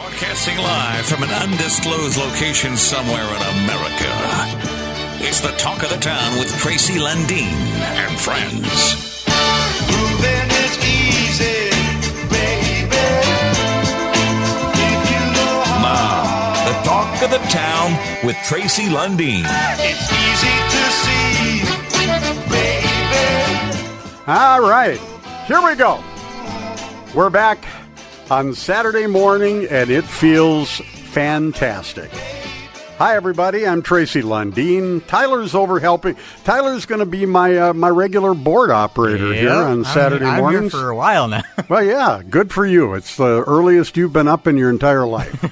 Broadcasting live from an undisclosed location somewhere in America. It's the talk of the town with Tracy Lundeen and friends. Moving is easy, baby. If you know how Now, the talk of the town with Tracy Lundeen. it's easy to see, baby. All right, here we go. We're back on Saturday morning, and it feels fantastic. Hi, everybody. I'm Tracy Lundeen. Tyler's over helping. Tyler's going to be my uh, my regular board operator here on I'm- Saturday I'm, mornings. here for a while now. Well, yeah, good for you. It's the earliest you've been up in your entire life,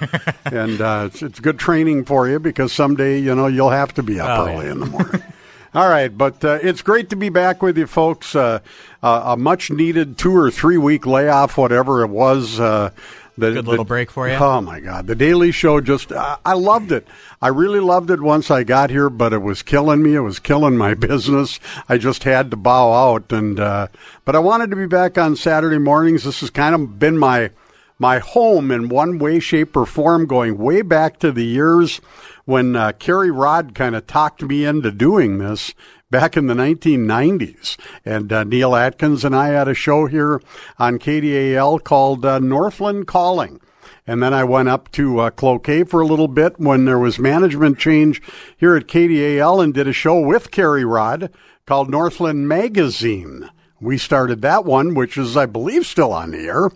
and uh, it's, it's good training for you because someday you know you'll have to be up Oh, early yeah. in the morning. All right, but uh, it's great to be back with you, folks. Uh, uh, a much needed two or three week layoff, whatever it was. Uh, the, Good little break for you. Oh my God, the Daily Show just I I loved it. I really loved it once I got here, but it was killing me. It was killing my business. I just had to bow out, and uh, but I wanted to be back on Saturday mornings. This has kind of been my my home in one way, shape, or form, going way back to the years when uh, Kerry Rod kind of talked me into doing this back in the 1990s. And uh, Neil Atkins and I had a show here on KDAL called uh, Northland Calling. And then I went up to uh, Cloquet for a little bit when there was management change here at KDAL and did a show with Kerry Rod called Northland Magazine. We started that one, which is, I believe, still on the air.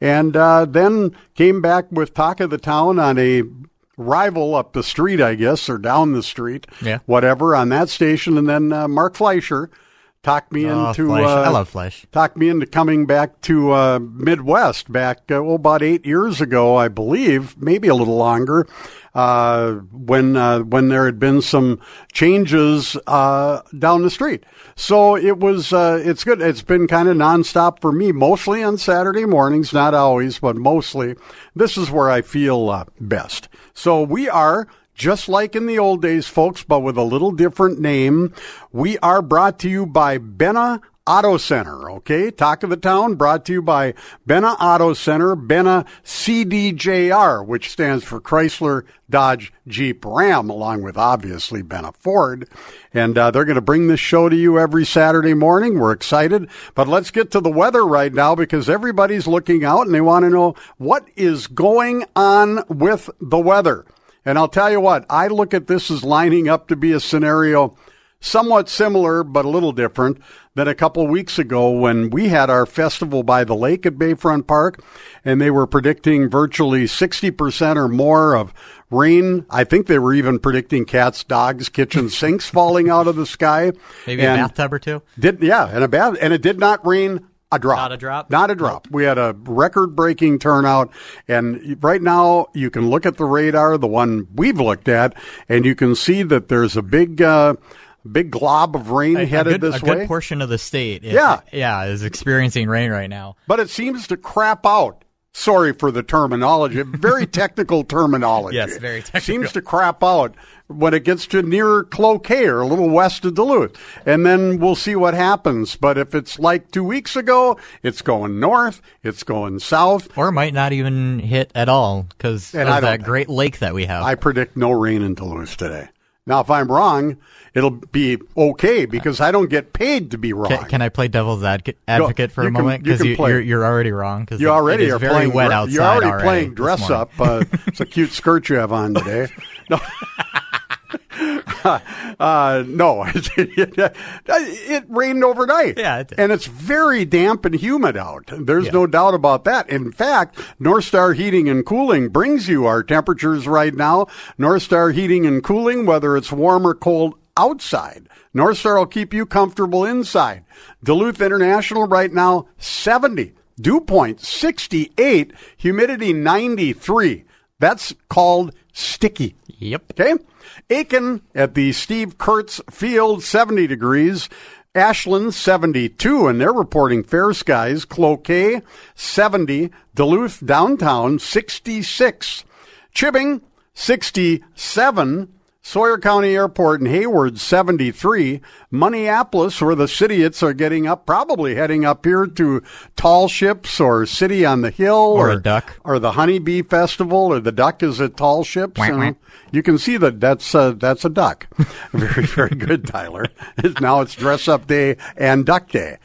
And uh, then came back with Talk of the Town on a rival up the street, I guess, or down the street, Yeah. whatever, on that station. And then uh, Mark Fleischer talked me Oh, into. Fleisch. Uh, I love Fleisch. talked me into coming back to uh, Midwest back uh, oh, about eight years ago, I believe, maybe a little longer, uh, when uh, when there had been some changes uh, down the street. So it was uh, it's good. It's been kind of nonstop for me, mostly on Saturday mornings, not always, but mostly. This is where I feel uh, best. So we are just like in the old days, folks, but with a little different name. We are brought to you by Benna Auto Center, okay? Talk of the Town brought to you by Benna Auto Center, Benna CDJR, which stands for Chrysler Dodge Jeep Ram, along with obviously Benna Ford. And uh, they're going to bring this show to you every Saturday morning. We're excited. But let's get to the weather right now because everybody's looking out and they want to know what is going on with the weather. And I'll tell you what, I look at this as lining up to be a scenario somewhat similar but a little different than a couple weeks ago when we had our festival by the lake at Bayfront Park and they were predicting virtually 60% or more of rain. I think they were even predicting cats, dogs, kitchen sinks falling out of the sky. Maybe And- a bathtub or two. did yeah, and a bad and it did not rain a drop. Not a drop? Not a drop. We had a record-breaking turnout, and right now you can look at the radar, the one we've looked at, and you can see that there's a big, uh, big glob of rain A- a headed good, this a way. good portion of the state. is- Yeah. yeah, is experiencing rain right now. but it seems to crap out. Sorry for the terminology. Very technical terminology. Yes, very technical. Seems to crap out when it gets to near Cloquet or a little west of Duluth. And then we'll see what happens. But if it's like two weeks ago, it's going north, it's going south. Or might not even hit at all because of And I don't that great lake that we have. I predict no rain in Duluth today. Now, if I'm wrong, it'll be okay because I don't get paid to be wrong. can, can I play devil's advocate, for you a can- moment? Because you, you're, you're already wrong. Because You already are very playing. wet outside. You're already, already playing dress up. Uh, it's a cute skirt you have on today. No, uh, no, it rained overnight. Yeah, it and it's very damp and humid out. There's Yeah. no doubt about that. In fact, North Star Heating and Cooling brings you our temperatures right now. North Star Heating and Cooling, whether it's warm or cold outside. North Star will keep you comfortable inside. Duluth International right now, 70. Dew point, 68. Humidity, 93. That's called sticky. Yep. Okay. Aitkin at the Steve Kurtz Field, 70 degrees. Ashland, 72, and they're reporting fair skies. Cloquet, 70. Duluth downtown, 66. Chibbing, 67. Sawyer County Airport in Hayward, 73. Minneapolis, where the Cityites are getting up, probably heading up here to Tall Ships or City on the Hill. Or a duck. Or the Honeybee Festival, or the duck is at Tall Ships. Wah, wah. You can see that that's, uh, that's a duck. very, very good, Tyler. now it's dress up day and duck day.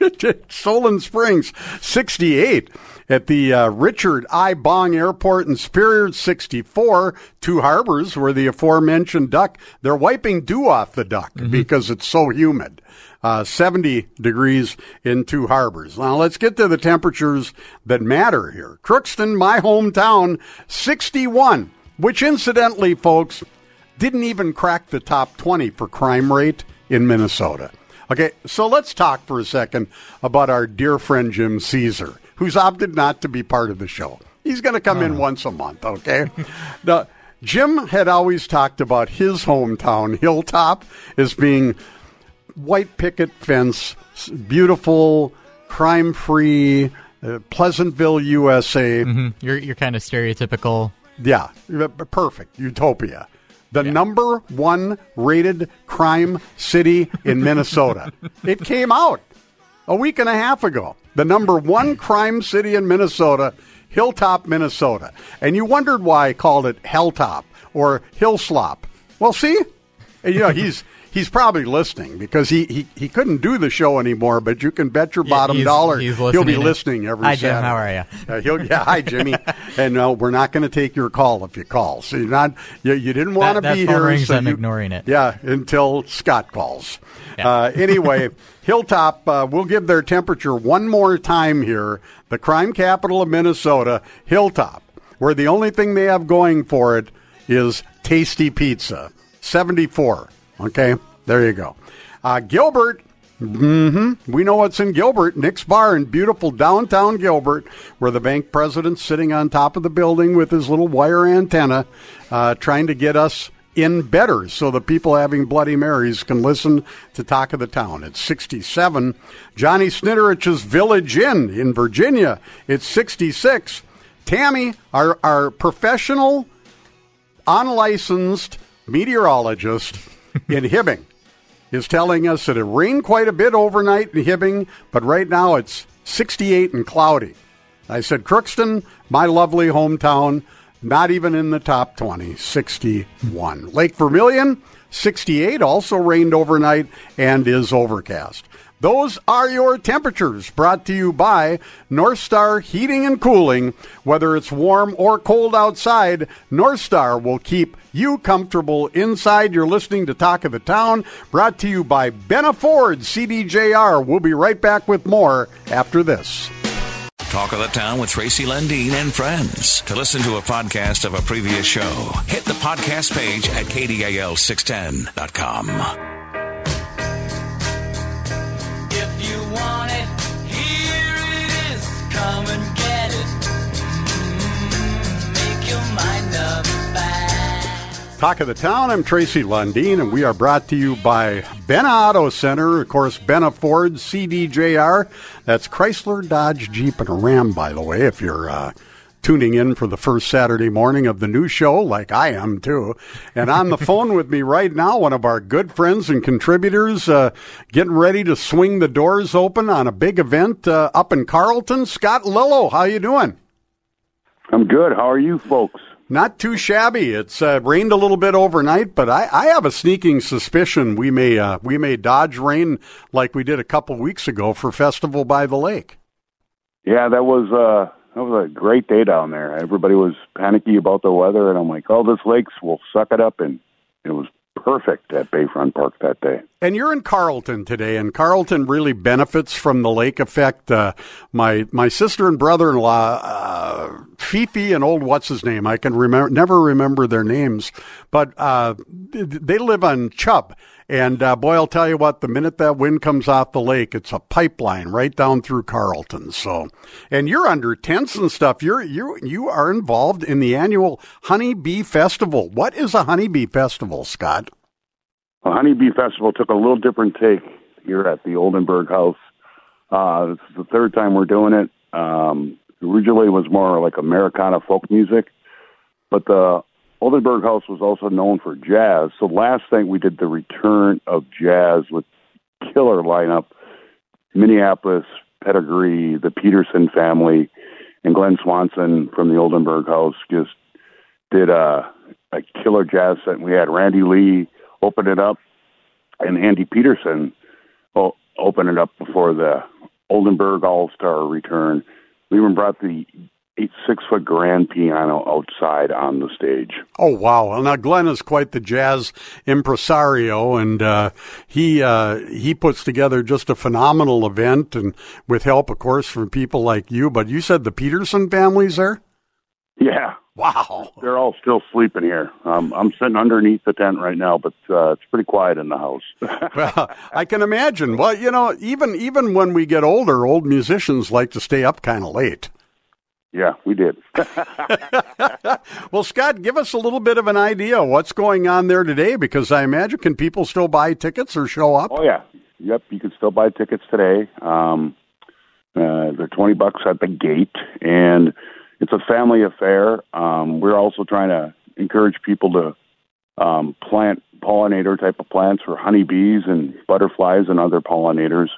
Solon Springs, 68. At the uh, Richard I. Bong Airport in Superior, 64. Two harbors where the aforementioned duck, they're wiping dew off the duck because it's so humid. Uh, 70 degrees in two harbors. Now let's get to the temperatures that matter here. Crookston, my hometown, 61, which incidentally, folks, didn't even crack the top 20 for crime rate in Minnesota. Okay, so let's talk for a second about our dear friend Jim Caesar, who's opted not to be part of the show. He's going to come in once a month, okay? now, Jim had always talked about his hometown, Hilltop, as being white picket fence, beautiful, crime free, uh, Pleasantville, USA. Mhm. You're you're kind of stereotypical. Yeah, perfect. Utopia. The number one rated crime city in Minnesota. it came out a week and a half ago. The number one crime city in Minnesota, Hilltop, Minnesota. And you wondered why I called it Helltop or Hillslop. Well, see, you know, he's he's probably listening because he, he, he couldn't do the show anymore, but you can bet your bottom he's- dollar he's he'll be listening. every Hi, Jim. Saturday. How are ya? Uh, yeah, hi, Jimmy. and no, we're not going to take your call if you call. So you're not, you, you didn't want to be phone here. rings, so I'm you- ignoring it. Yeah, until Scott calls. Yeah. Uh, anyway, Hilltop, uh, we'll give their temperature one more time here. The crime capital of Minnesota, Hilltop, where the only thing they have going for it is tasty pizza. 74. Okay, there you go. Uh, Gilbert, hmm we know what's in Gilbert. Nick's Bar in beautiful downtown Gilbert, where the bank president's sitting on top of the building with his little wire antenna, uh, trying to get us in better so the people having Bloody Marys can listen to Talk of the Town. It's 67. Johnny Snitterich's Village Inn in Virginia, it's 66. Tammy, our, our professional, unlicensed meteorologist in Hibbing, is telling us that it rained quite a bit overnight in Hibbing, but right now it's 68 and cloudy. I said, Crookston, my lovely hometown, not even in the top 20, 61. Lake Vermilion, 68, also rained overnight and is overcast. Those are your temperatures brought to you by North Star Heating and Cooling. Whether it's warm or cold outside, North Star will keep you comfortable inside. You're listening to Talk of the Town, brought to you by Benna Ford CDJR. We'll be right back with more after this. Talk of the Town with Tracy Lundeen and friends. To listen to a podcast of a previous show, hit the podcast page at kdal610.com. Talk of the Town. I'm Tracy Lundeen, and we are brought to you by Benna Auto Center. Of course, Benna Ford, CDJR. That's Chrysler, Dodge, Jeep, and Ram, by the way, if you're uh, tuning in for the first Saturday morning of the new show, like I am too. And on the phone with me right now, one of our good friends and contributors, uh, getting ready to swing the doors open on a big event uh, up in Carlton. Scott Lillo, how you doing? I'm good. How are you folks? Not too shabby. It's uh, rained a little bit overnight, but I, I have a sneaking suspicion we may uh, we may dodge rain like we did a couple weeks ago for Festival by the Lake. Yeah, that was uh that was a great day down there. Everybody was panicky about the weather and I'm like, "Oh, this lakes will suck it up." And it was perfect at Bayfront Park that day. And you're in Carlton today, and Carlton really benefits from the lake effect. Uh, my my sister and brother in law, uh, Fifi and old what's his name? I can remember never remember their names, but uh, they live on Chubb. And uh, boy, I'll tell you what, the minute that wind comes off the lake, it's a pipeline right down through Carlton. So, and you're under tents and stuff. You're you you are involved in the annual Honeybee Festival. What is a Honeybee Festival, Scott? The Honeybee Festival took a little different take here at the Oldenburg House. Uh, this is the third time we're doing it. Um, originally it was more like Americana folk music, but the Oldenburg House was also known for jazz. So last thing we did the return of jazz with killer lineup, Minneapolis pedigree, the Peterson family, and Glenn Swanson from the Oldenburg House just did a a killer jazz set. We had Randy Lee open it up, and Andy Peterson open it up before the Oldenburg All Star return. We even brought the eight six foot grand piano outside on the stage. Oh wow! Well, now Glenn is quite the jazz impresario, and uh, he uh, he puts together just a phenomenal event, and with help, of course, from people like you. But you said the Peterson family's there. Yeah, Wow! they're all still sleeping here. Um, I'm sitting underneath the tent right now, but uh, it's pretty quiet in the house. Well, I can imagine. Well, you know, even even when we get older, old musicians like to stay up kind of late. Yeah, we did. Well, Scott, give us a little bit of an idea of what's going on there today, because I imagine can people still buy tickets or show up? Oh yeah, yep. You can still buy tickets today. Um, uh, they're twenty bucks at the gate, and it's a family affair. Um, we're also trying to encourage people to um, plant pollinator type of plants for honeybees and butterflies and other pollinators.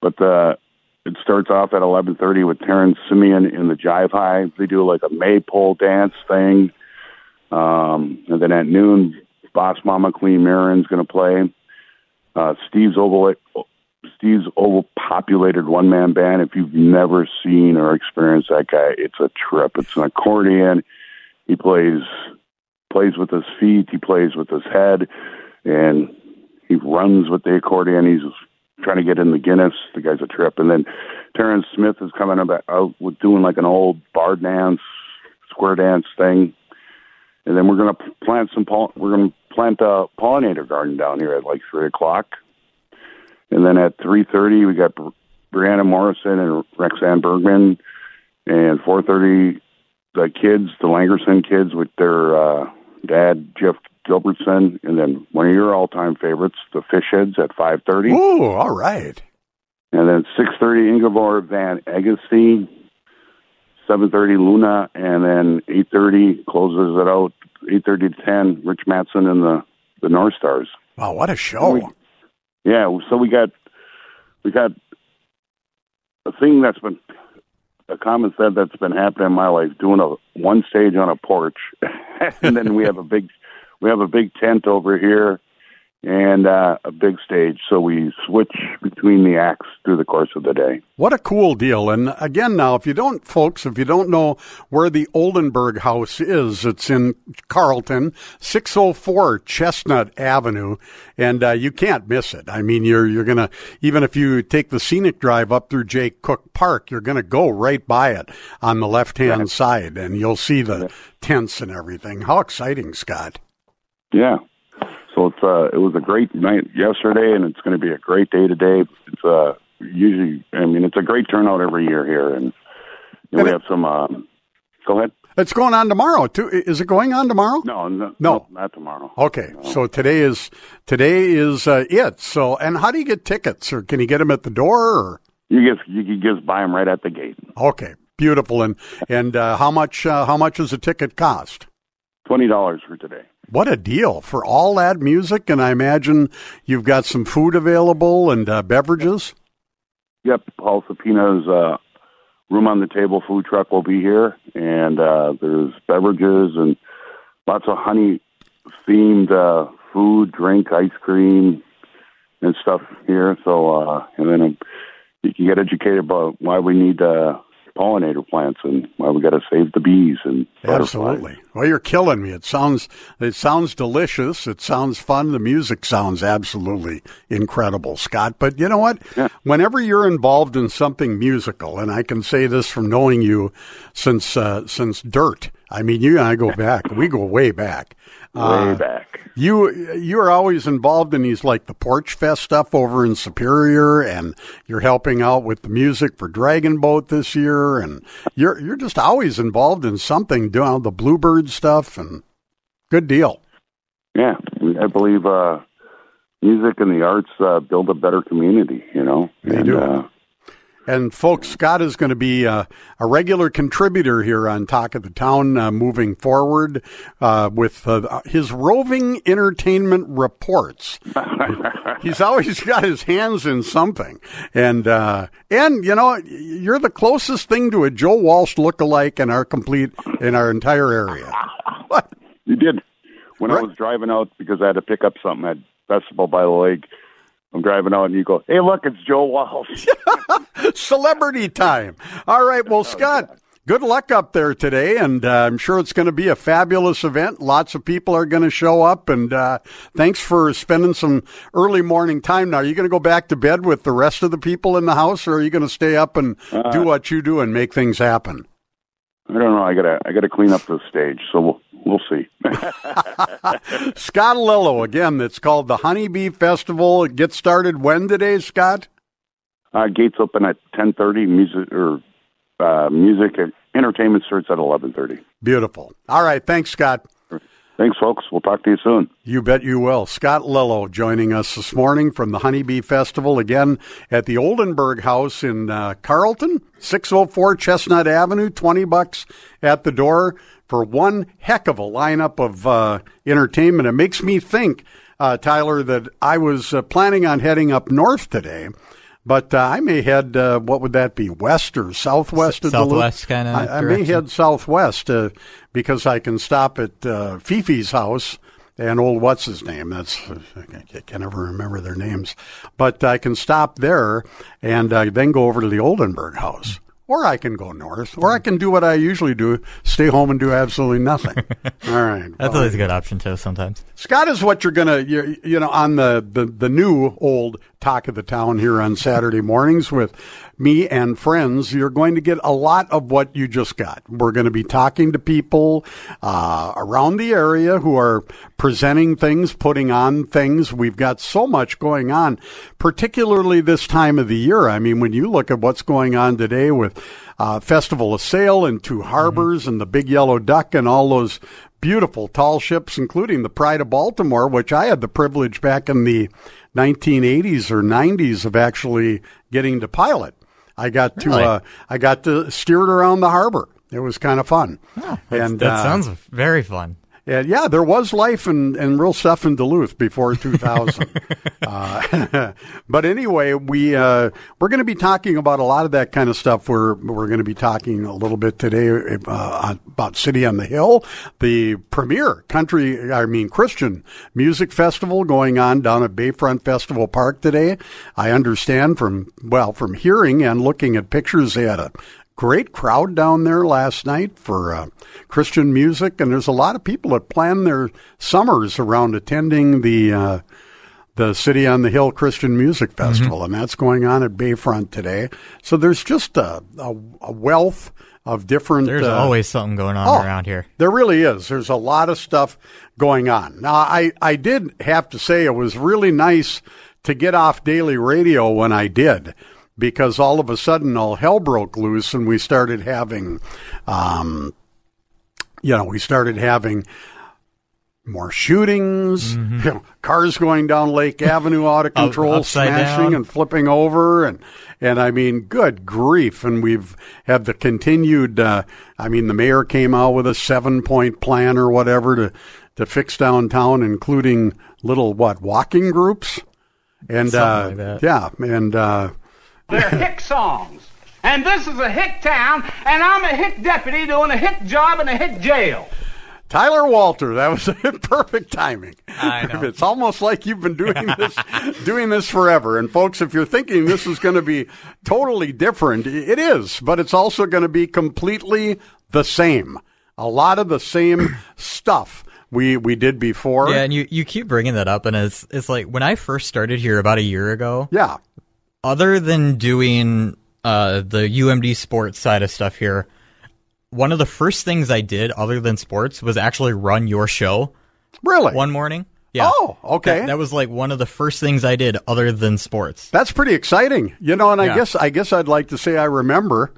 But uh, it starts off at eleven thirty with Terrence Simeon in the Jive High. They do like a maypole dance thing, um, and then at noon, Boss Mama Queen Marin's going to play uh, Steve's Oval Steve's Oval populated one man band. If you've never seen or experienced that guy, it's a trip. It's an accordion. He plays plays with his feet. He plays with his head, and he runs with the accordion. He's trying to get in the Guinness. The guy's a trip. And then Terrence Smith is coming about out with doing like an old bar dance, square dance thing. And then we're gonna plant some. We're gonna plant a pollinator garden down here at like three o'clock. And then at three thirty, we got Br- Brianna Morrison and Rexanne Bergman. And four thirty, the kids, the Langerson kids, with their uh, dad Jeff Gilbertson, and then one of your all-time favorites, the Fishheads, at five thirty. Ooh, all right. And then six thirty, Ingeborg von Agassiz. Seven thirty, Luna, and then eight thirty closes it out. Eight thirty to ten, Rich Mattson and the the North Stars. Wow, what a show! We- Yeah, so we got we got a thing that's been a common thread that's been happening in my life. Doing a one stage on a porch, and then we have a big we have a big tent over here and uh, a big stage. So we switch between the acts through the course of the day. What a cool deal. And again, now, if you don't, folks, if you don't know where the Oldenburg House is, it's in Carlton, 604 Chestnut Avenue, and uh, you can't miss it. I mean, you're, you're going to, even if you take the scenic drive up through Jay Cooke Park, you're going to go right by it on the left hand side, and you'll see the tents and everything. How exciting, Scott. Yeah. So it's uh, it was a great night yesterday, and it's going to be a great day today. It's uh, usually, I mean, it's a great turnout every year here, and, and And we have some. Um, go ahead. It's going on tomorrow, too. Is it going on tomorrow? No, no, No. not tomorrow. Okay, so today is today is uh, it. So, and how do you get tickets, or can you get them at the door? Or? You just you can just buy them right at the gate. Okay, beautiful. And and uh, how much uh, how much does a ticket cost? Twenty dollars for today. What a deal for all that music! And I imagine you've got some food available and uh, beverages. Yep, Paul Sapina's uh, room on the table food truck will be here, and uh, there's beverages and lots of honey themed uh, food, drink, ice cream, and stuff here. So, uh, and then um, you can get educated about why we need uh, pollinator plants and why we got to save the bees and. Absolutely. Well, you're killing me. It sounds it sounds delicious. It sounds fun. The music sounds absolutely incredible, Scott. But you know what? Whenever you're involved in something musical, and I can say this from knowing you since uh, since Dirt. I mean, you and I go back. We go way back. Way Uh, back. You you are always involved in these like the Porch Fest stuff over in Superior, and you're helping out with the music for Dragon Boat this year, and you're you're just always involved in something, doing all the Bluebird stuff, and good deal. Yeah, I believe uh, music and the arts uh, build a better community. You know, They and, do. Uh, And folks, Scott is going to be uh, a regular contributor here on Talk of the Town uh, moving forward uh, with uh, his roving entertainment reports. He's always got his hands in something, and uh, and you know you're the closest thing to a Joe Walsh lookalike in our complete in our entire area. You did. When I was driving out because I had to pick up something at Festival by the Lake, I'm driving out and you go, "Hey, look, it's Joe Walsh." Celebrity time. All right. Well, Scott, good luck up there today. And uh, I'm sure it's going to be a fabulous event. Lots of people are going to show up. And uh, thanks for spending some early morning time. Now, are you going to go back to bed with the rest of the people in the house, or are you going to stay up and do what you do and make things happen? I don't know. I gotta I gotta clean up the stage, so we'll we'll see. Scott Lillo, again, it's called the Honeybee Festival. It gets started when today, Scott? uh, gates open at ten thirty. Music or uh, music and entertainment starts at eleven thirty. Beautiful. All right. Thanks, Scott. Thanks, folks. We'll talk to you soon. You bet you will. Scott Lillo joining us this morning from the Honeybee Festival again at the Oldenburg House in uh, Carlton, 604 Chestnut Avenue, 20 bucks at the door for one heck of a lineup of uh, entertainment. It makes me think, uh, Tyler, that I was uh, planning on heading up north today. But uh, I may head, uh, what would that be, west or southwest of Duluth? Southwest kinda I, I may head southwest uh, because I can stop at uh, Fifi's house and old what's his name. That's I can never remember their names, but I can stop there and uh, then go over to the Oldenburg house. Or I can go north, or I can do what I usually do: stay home and do absolutely nothing. All right, That's Well, always a good option too. Sometimes. Scott is what you're gonna, you you know, on the, the the new old talk of the town here on Saturday mornings with me and friends. You're going to get a lot of what you just got. We're going to be talking to people uh, around the area who are presenting things, putting on things. We've got so much going on, particularly this time of the year. I mean, when you look at what's going on today with uh, Festival of Sail and Two Harbors and the Big Yellow Duck and all those beautiful tall ships, including the Pride of Baltimore, which I had the privilege back in the 1980s or 90s of actually getting to pilot. I got to Really? uh, I got to steer it around the harbor. It was kind of fun. and that uh, sounds very fun. And yeah, there was life and, and real stuff in Duluth before 2000. uh, but anyway, we uh, we're going to be talking about a lot of that kind of stuff. We're we're going to be talking a little bit today uh, about City on the Hill, the premier country, I mean Christian music festival going on down at Bayfront Festival Park today. I understand from well from hearing and looking at pictures, they had a great crowd down there last night for uh, Christian music, and there's a lot of people that plan their summers around attending the uh, the City on the Hill Christian Music Festival, and that's going on at Bayfront today. So there's just a, a, a wealth of different. There's uh, always something going on Oh, around here. There really is. There's a lot of stuff going on. Now, I, I did have to say it was really nice to get off daily radio when I did because all of a sudden all hell broke loose and we started having, um, you know, we started having more shootings, you know, cars going down Lake Avenue out of control, upside smashing down. and flipping over, and and I mean, good grief! And we've had the continued. Uh, I mean, the mayor came out with a seven point plan or whatever to to fix downtown, including little what walking groups, and uh, like yeah, and. Uh, They're hick songs. And this is a hick town, and I'm a hick deputy doing a hick job in a hick jail. Tyler Walter, that was perfect timing. I know. It's almost like you've been doing this doing this forever. And folks, if you're thinking this is going to be totally different, it is, but it's also going to be completely the same. A lot of the same stuff we we did before. Yeah, and you, you keep bringing that up, and it's it's like when I first started here about a year ago. Yeah. Other than doing uh, the UMD sports side of stuff here, one of the first things I did, other than sports, was actually run your show Really? one morning. Yeah. Oh, okay. That, that was like one of the first things I did, other than sports. That's pretty exciting. You know, and I Yeah. guess I guess I'd like to say I remember,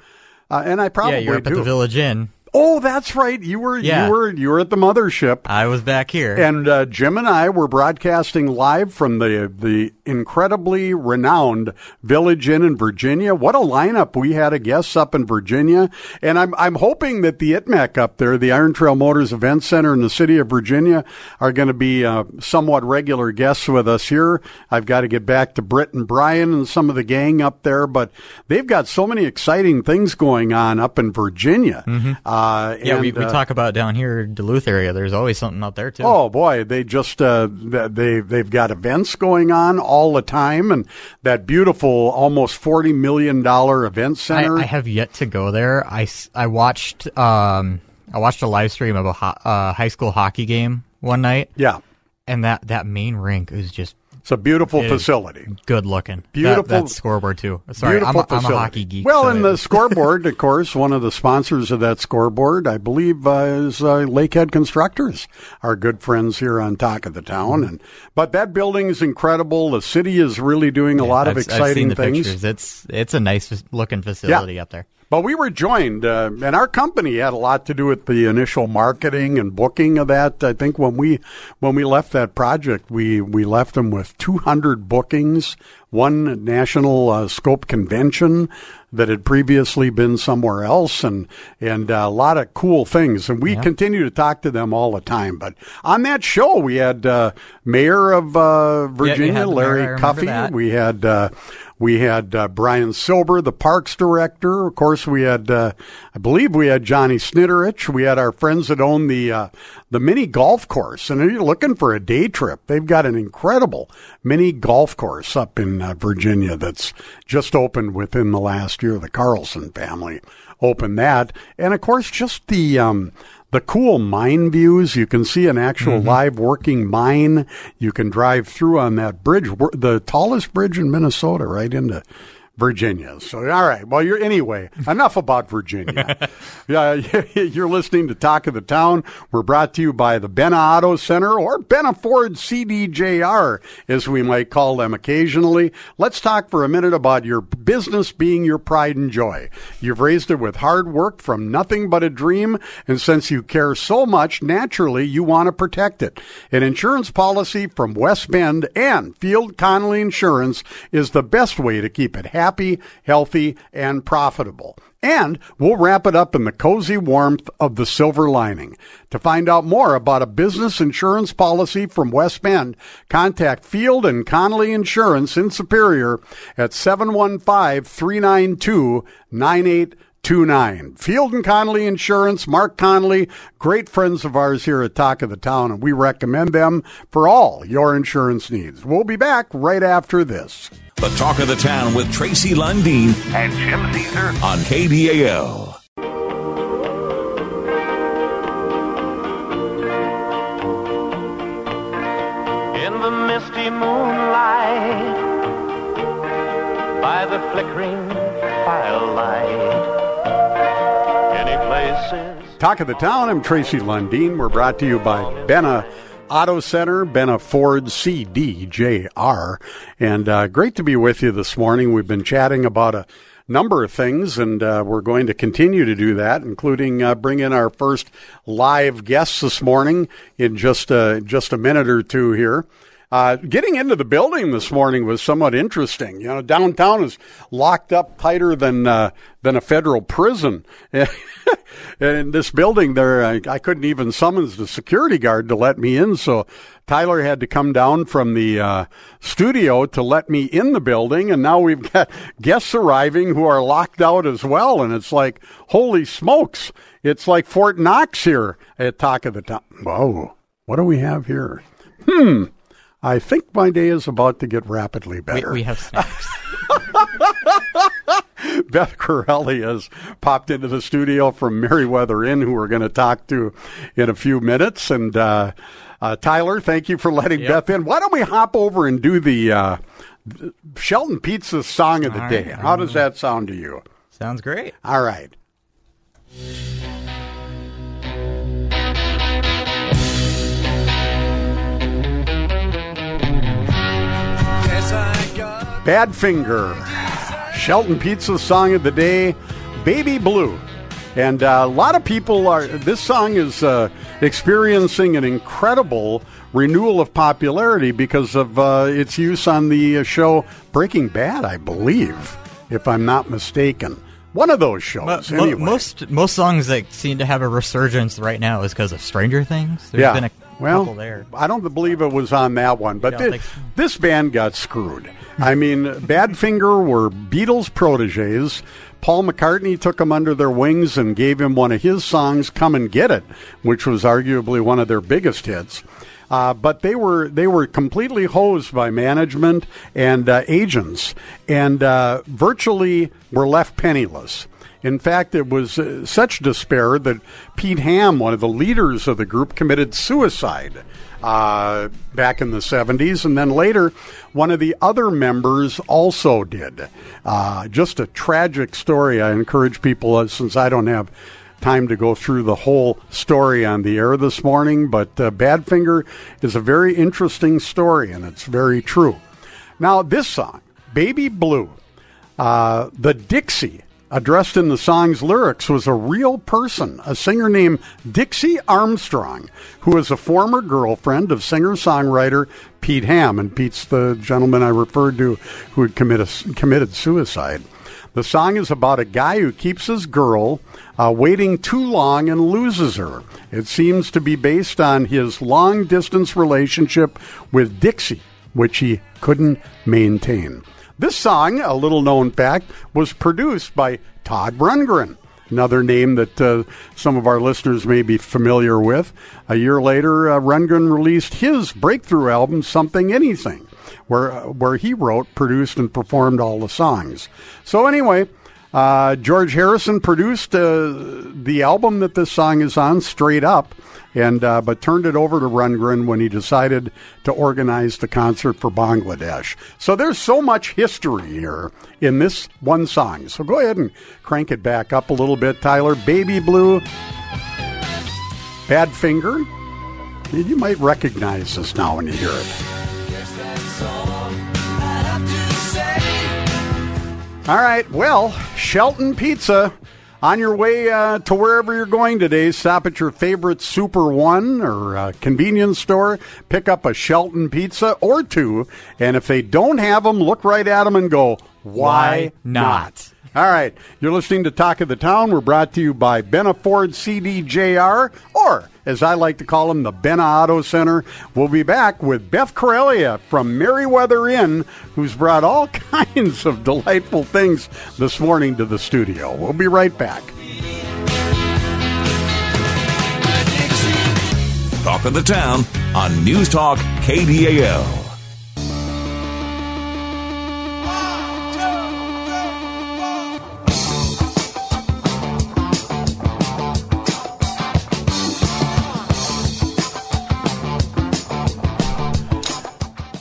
uh, and I probably yeah, you're up do. at the Village Inn. Oh, that's right. You were Yeah. you were you were at the mothership. I was back here. And uh, Jim and I were broadcasting live from the the incredibly renowned Village Inn in Virginia. What a lineup we had of guests up in Virginia, and I'm I'm hoping that the ITMEC up there, the Iron Trail Motors Event Center in the city of Virginia, are going to be uh, somewhat regular guests with us here. I've got to get back to Britt and Brian and some of the gang up there, but they've got so many exciting things going on up in Virginia. Uh, Mm-hmm. yeah, we, and, we uh, talk about down here, Duluth area. There's always something out there too. Oh boy, they just uh, they they've got events going on all the time, and that beautiful, almost forty million dollar event center. I have yet to go there. I, I watched um I watched a live stream of a ho- uh, high school hockey game one night, yeah, and that that main rink is just it's a beautiful It facility. good looking. Beautiful- that, scoreboard too. Sorry, I'm a, I'm a hockey geek. Well, so and the scoreboard, of course, one of the sponsors of that scoreboard, I believe, uh, is uh, Lakehead Constructors, our good friends here on Talk of the Town. Mm-hmm. And but that building is incredible. The city is really doing a lot of I've- I've exciting the things. Pictures. It's it's a nice looking facility up there. But we were joined, uh, and our company had a lot to do with the initial marketing and booking of that. I think when we when we left that project, we we left them with 200 bookings, one national uh, scope convention that had previously been somewhere else, and and uh, a lot of cool things. And we continue to talk to them all the time. But on that show, we had uh, Mayor of uh, Virginia, mayor, Larry Cuffe. We had uh, we had uh, Brian Silber, the parks director. Of course, we had uh, I believe we had Johnny Snitterich. We had our friends that own the uh, the mini golf course. And if you're looking for a day trip, they've got an incredible mini golf course up in uh, Virginia that's just opened within the last year. The Carlson family opened that, and of course, just the. Um, the cool mine views. You can see an actual mm-hmm. live working mine. You can drive through on that bridge, the tallest bridge in Minnesota, right into Virginia. So, all right. Well, you're anyway. Enough about Virginia. yeah, you're listening to Talk of the Town. We're brought to you by the Benna Auto Center or Benna Ford CDJR, as we might call them occasionally. Let's talk for a minute about your business being your pride and joy. You've raised it with hard work from nothing but a dream, and since you care so much, naturally you want to protect it. An insurance policy from West Bend and Field Connolly Insurance is the best way to keep it happy, healthy, and profitable. And we'll wrap it up in the cozy warmth of the silver lining. To find out more about a business insurance policy from West Bend, contact Field and Connolly Insurance in Superior at 715-392-9829. Field and Connolly Insurance, Mark Connolly, great friends of ours here at Talk of the Town, and we recommend them for all your insurance needs. We'll be back right after this. The Talk of the Town with Tracy Lundeen and Jim Caesar on KDAL. In the misty moonlight, by the flickering firelight, any places. Talk of the Town. I'm Tracy Lundeen. We're brought to you by Benna Auto Center, Benna Ford CDJR. And uh, great to be with you this morning. We've been chatting about a number of things, and uh, we're going to continue to do that, including uh, bring in our first live guests this morning in just, uh, just a minute or two here. Uh, getting into the building this morning was somewhat interesting. You know, downtown is locked up tighter than uh, than a federal prison. and in this building, there I, I couldn't even summons the security guard to let me in. So Tyler had to come down from the uh, studio to let me in the building, and now we've got guests arriving who are locked out as well. And it's like, holy smokes! It's like Fort Knox here at Talk of the Town. Whoa, what do we have here? Hmm. I think my day is about to get rapidly better. we have snacks. Beth Corelli has popped into the studio from Meriwether Inn, who we're going to talk to in a few minutes. And uh, uh, Tyler, thank you for letting Yep. Beth in. Why don't we hop over and do the uh, Shelton Pizza's song of the All day? right. How does that sound to you? Sounds great. All right. Badfinger. Shelton Pizza's song of the day, Baby Blue. And uh, a lot of people are. This song is uh, experiencing an incredible renewal of popularity because of uh, its use on the uh, show Breaking Bad, I believe, if I'm not mistaken. One of those shows. Mo- anyway. most most songs that seem to have a resurgence right now is because of Stranger Things. There's yeah. been a well, couple there. I don't believe it was on that one, but don't thi- think so? this band got screwed. I mean, Badfinger were Beatles proteges. Paul McCartney took them under their wings and gave him one of his songs, "Come and Get It," which was arguably one of their biggest hits. Uh, but they were they were completely hosed by management and uh, agents, and uh, virtually were left penniless. In fact, it was uh, such despair that Pete Ham, one of the leaders of the group, committed suicide uh, back in the 70s. And then later, one of the other members also did. Uh, just a tragic story. I encourage people, uh, since I don't have time to go through the whole story on the air this morning, but uh, Badfinger is a very interesting story, and it's very true. Now, this song, Baby Blue, uh, the Dixie addressed in the song's lyrics was a real person, a singer named Dixie Armstrong, who was a former girlfriend of singer songwriter Pete Ham. And Pete's the gentleman I referred to who had committed, committed suicide. The song is about a guy who keeps his girl uh, waiting too long and loses her. It seems to be based on his long distance relationship with Dixie, which he couldn't maintain. This song, a little known fact, was produced by Todd Rundgren, another name that uh, some of our listeners may be familiar with. A year later, uh, Rundgren released his breakthrough album, Something Anything, where, uh, where he wrote, produced, and performed all the songs. So, anyway, uh, George Harrison produced uh, the album that this song is on, Straight Up, and uh, but turned it over to Rundgren when he decided to organize the concert for Bangladesh. So there's so much history here in this one song. So go ahead and crank it back up a little bit, Tyler. Baby Blue, Badfinger. You might recognize this now when you hear it. All right. Well, Shelton Pizza. On your way uh, to wherever you're going today, stop at your favorite Super One or uh, convenience store, pick up a Shelton pizza or two, and if they don't have them, look right at them and go, why, Why not? All right, you're listening to Talk of the Town. We're brought to you by Benna Ford CDJR, or as I like to call them, the Benna Auto Center. We'll be back with Beth Corellia from Merriweather Inn, who's brought all kinds of delightful things this morning to the studio. We'll be right back. Talk of the Town on News Talk KDAL.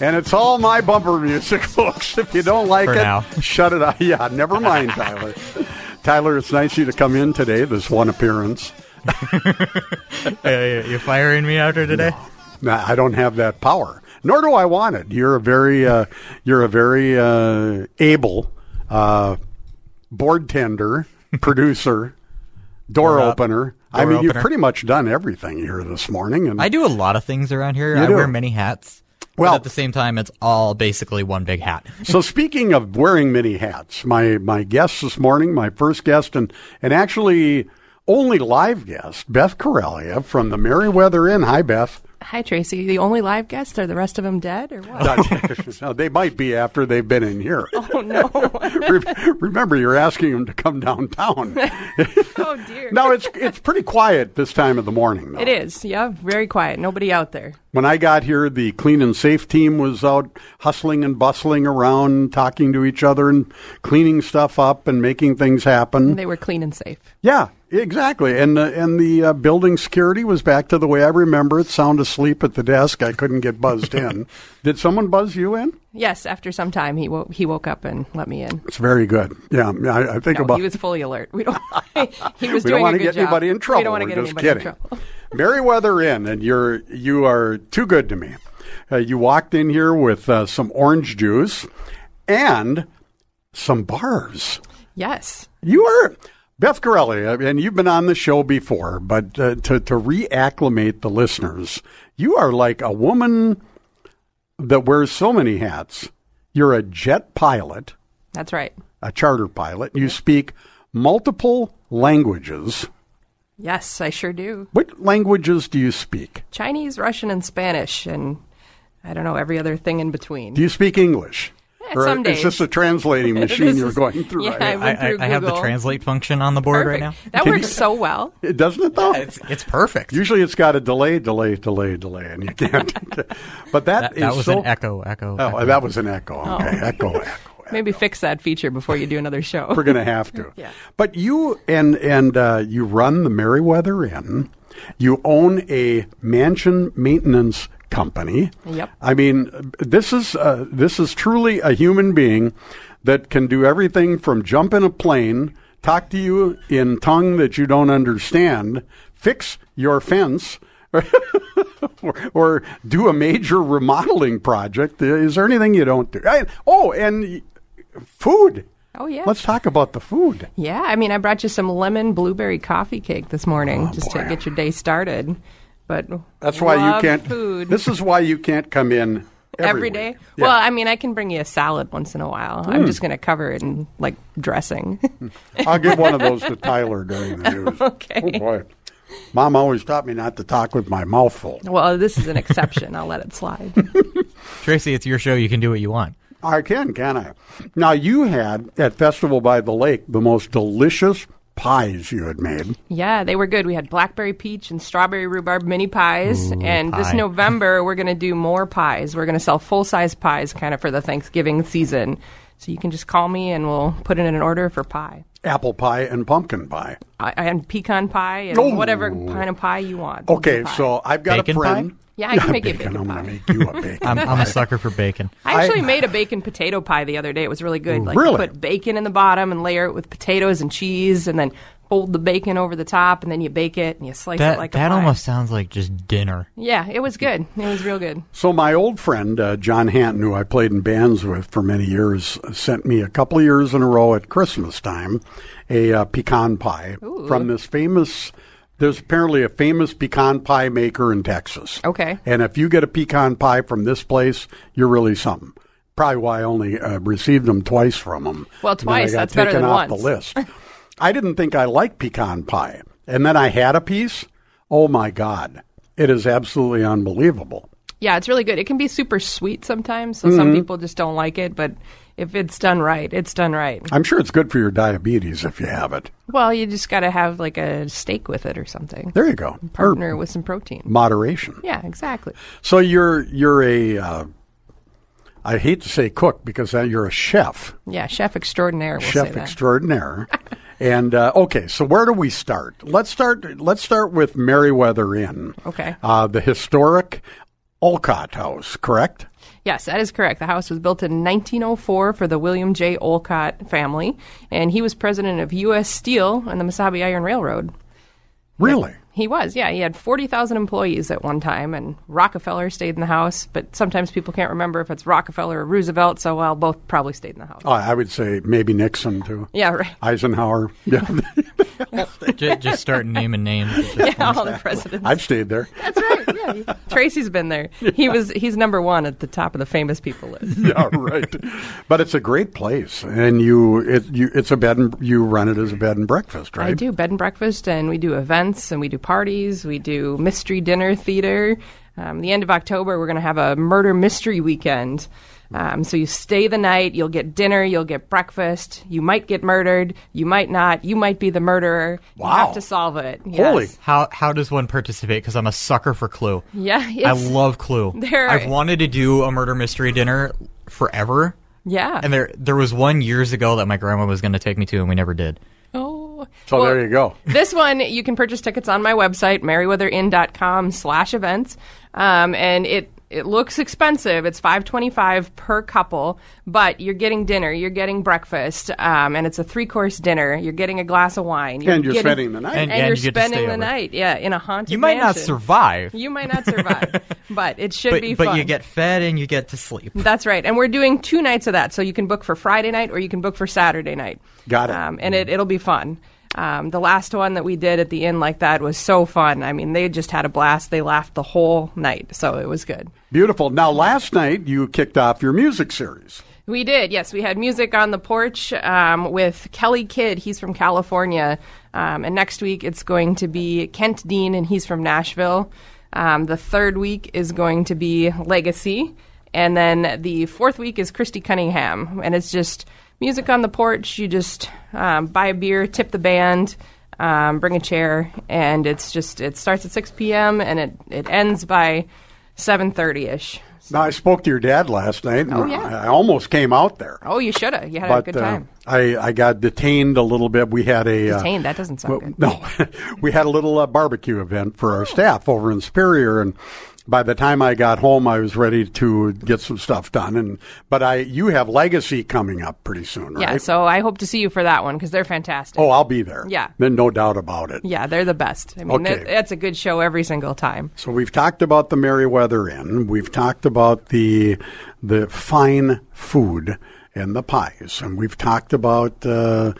And it's all my bumper music, folks. If you don't like For it, now. shut it out. Yeah, never mind, Tyler. Tyler, it's nice of you to come in today, this one appearance. Uh, you firing me after today? Nah, I don't have that power, nor do I want it. You're a very, uh, you're a very uh, able uh, board tender, producer, door up, opener. I door mean, you've opener. pretty much done everything here this morning. And I do a lot of things around here. You I do. wear many hats. Well- but at the same time, it's all basically one big hat. so speaking of wearing many hats, my my guest this morning, my first guest, and and actually only live guest, Beth Corellia from the Merriweather Inn. Hi, Beth. Hi, Tracy. The only live guests Are the rest of them dead or what? no, they might be after they've been in here. oh, no. Re- Remember, you're asking them to come downtown. oh, dear. no, it's it's pretty quiet this time of the morning. Though. It is. Yeah, very quiet. Nobody out there. When I got here, the clean and safe team was out hustling and bustling around, talking to each other and cleaning stuff up and making things happen. They were clean and safe. Yeah, exactly. And uh, and the uh, building security was back to the way I remember it. Sound asleep at the desk. I couldn't get buzzed in. Did someone buzz you in? Yes, after some time, he wo- he woke up and let me in. It's very good. Yeah, I, I think No, about. he was fully alert. We don't. he was we doing don't want to get job. anybody in trouble. We don't want to get anybody kidding. in trouble. Merriweather Inn, and you're you are too good to me. Uh, you walked in here with uh, some orange juice and some bars. Yes. You are Beth Corelli, uh, and you've been on the show before, but uh, to, to reacclimate the listeners, you are like a woman that wears so many hats. You're a jet pilot, That's right. a charter pilot. You speak multiple languages. Yes, I sure do. What languages do you speak? Chinese, Russian, and Spanish, and I don't know every other thing in between. Do you speak English? Eh, or some is days. this a translating machine you're going through yeah, right I now? went I, I, through I have the translate function on the board Perfect. right now. That Can works you- so well. It doesn't it though? It's it's perfect. Usually it's got a delay, delay, delay, delay, and you can't. but that that, that is was so, an echo, echo. Oh, echo. that was an echo. Oh. Okay, echo, echo. Maybe fix that feature before you do another show. We're going to have to. Yeah. But you and and uh, you run the Meriwether Inn. You own a mansion maintenance company. Yep. I mean, this is uh, this is truly a human being that can do everything from jump in a plane, talk to you in tongue that you don't understand, fix your fence. or, or do a major remodeling project. Is there anything you don't do? I- oh, and food. Oh, yeah. Let's talk about the food. Yeah, I mean, I brought you some lemon blueberry coffee cake this morning just Oh, boy. to get your day started. But That's why you can't. food This is why you can't come in every, every day. Yeah. Hmm. Well, I mean, I can bring you a salad once in a while. I'm just going to cover it in like dressing. I'll give one of those to Tyler during the news. Okay. Oh boy, Mom always taught me not to talk with my mouth full. well, this is an exception. I'll let it slide. Tracy, it's your show. You can do what you want. I can, can I? Now you had at Festival by the Lake the most delicious pies you had made. Yeah, they were good. We had blackberry peach and strawberry rhubarb mini pies. and this. November, we're going to do more pies. We're going to sell full size pies kind of for the Thanksgiving season. So you can just call me and we'll put in an order for pie. Apple pie and pumpkin pie. I, I and pecan pie and Oh. whatever kind of pie you want. Okay, pie. so I've got Bacon a friend. pie? Yeah, I can make you a bacon. bacon I'm pie. going to make you a bacon. I'm, I'm a sucker for bacon. I actually I- made a bacon potato pie the other day. It was really good. Like Really? put bacon in the bottom and layer it with potatoes and cheese, and then fold the bacon over the top, and then you bake it and you slice That it like a that pie. almost sounds like just dinner. Yeah, it was good. It was real good. So my old friend uh, John Hanton, who I played in bands with for many years, sent me a couple of years in a row at Christmas time a uh, pecan pie Ooh. from this famous. There's apparently a famous pecan pie maker in Texas. Okay. And if you get a pecan pie from this place, you're really something. Probably why I only uh, received them twice from them. Well, And then I twice, that's better than off once. the list. I didn't think I liked pecan pie, and then I had a piece. Oh my God! It is absolutely unbelievable. Yeah, it's really good. It can be super sweet sometimes, so Mm-hmm. some people just don't like it, but if it's done right, it's done right. I'm sure it's good for your diabetes if you have it. Well, you just got to have like a steak with it or something. There you go. Partner Or with some protein. moderation. Yeah, exactly. So you're you're a uh, I hate to say cook because uh, you're a chef, Yeah, chef extraordinaire. We'll chef say that. extraordinaire. and uh, okay, so where do we start? Let's start. Let's start with Meriwether Inn. Okay. uh, the historic Olcott House, correct? Yes, that is correct. The house was built in 1904 for the William J. Olcott family, and he was president of U.S. Steel and the Mesabi Iron Railroad. Really? He was, yeah. He had 40,000 employees at one time, and Rockefeller stayed in the house, but sometimes people can't remember if it's Rockefeller or Roosevelt, so well, both probably stayed in the house. Oh, I would say maybe Nixon too. Yeah, right. Eisenhower. Yeah, just, just start naming names. Yeah, all the presidents. I've stayed there. That's right. Yeah, Tracy's been there. He was. He's number one at the top of the famous people list. yeah, right. But it's a great place, and you it you it's a bed and you run it as a bed and breakfast, right? I do bed and breakfast, and we do events, and we do parties, we do mystery dinner theater. Um, the end of October, we're going to have a murder mystery weekend. Um, so you stay the night, you'll get dinner, you'll get breakfast. You might get murdered, you might not. You might be the murderer. You Wow. have to solve it. Holy. Yes. How how does one participate? Because I'm a sucker for Clue. Yeah, I love Clue. There- I've wanted to do a murder mystery dinner forever, Yeah. and there there was one years ago that my grandma was going to take me to, and we never did. Oh. So Well, there you go. this one you can purchase tickets on my website meriwetherinn.com slash events um, and it it looks expensive it's 525 per couple but you're getting dinner you're getting breakfast um, and it's a three course dinner you're getting a glass of wine And you're getting- spending the night. and, And- and you're you spending the over. night yeah in a haunted place. You might not survive, you might not survive but it should but be but fun you get fed and you get to sleep. that's right. And we're doing two nights of that. So you can book for Friday night or you can book for Saturday night. Got it. Um, and it, it'll be fun. Um, the last one that we did at the inn like that was so fun. I mean, they just had a blast. They laughed the whole night, so it was good. Beautiful. Now, last night you kicked off your music series. We did, yes. We had music on the porch um, with Kelly Kidd. He's from California. Um, and next week it's going to be Kent Dean, and he's from Nashville. Um, the third week is going to be Legacy. And then the fourth week is Christy Cunningham. And it's just music on the porch. You just um, buy a beer, tip the band, um, bring a chair, and it's just, it starts at 6 p.m. and it, it ends by 7.30 ish. Now, I spoke to your dad last night. and Oh, yeah. I almost came out there. Oh, you should have. You had but a good time. Uh, I, I got detained a little bit. We had a uh, Detained, that doesn't sound well, good. No, we had a little uh, barbecue event for our staff over in Superior, and by the time I got home, I was ready to get some stuff done. And but I, you have Legacy coming up pretty soon, right? Yeah, so I hope to see you for that one because they're fantastic. oh, I'll be there. Yeah. then no doubt about it. Yeah, they're the best. I mean, Okay. that, that's a good show every single time. So we've talked about the Meriwether Inn. We've talked about the the fine food and the pies, and we've talked about uh,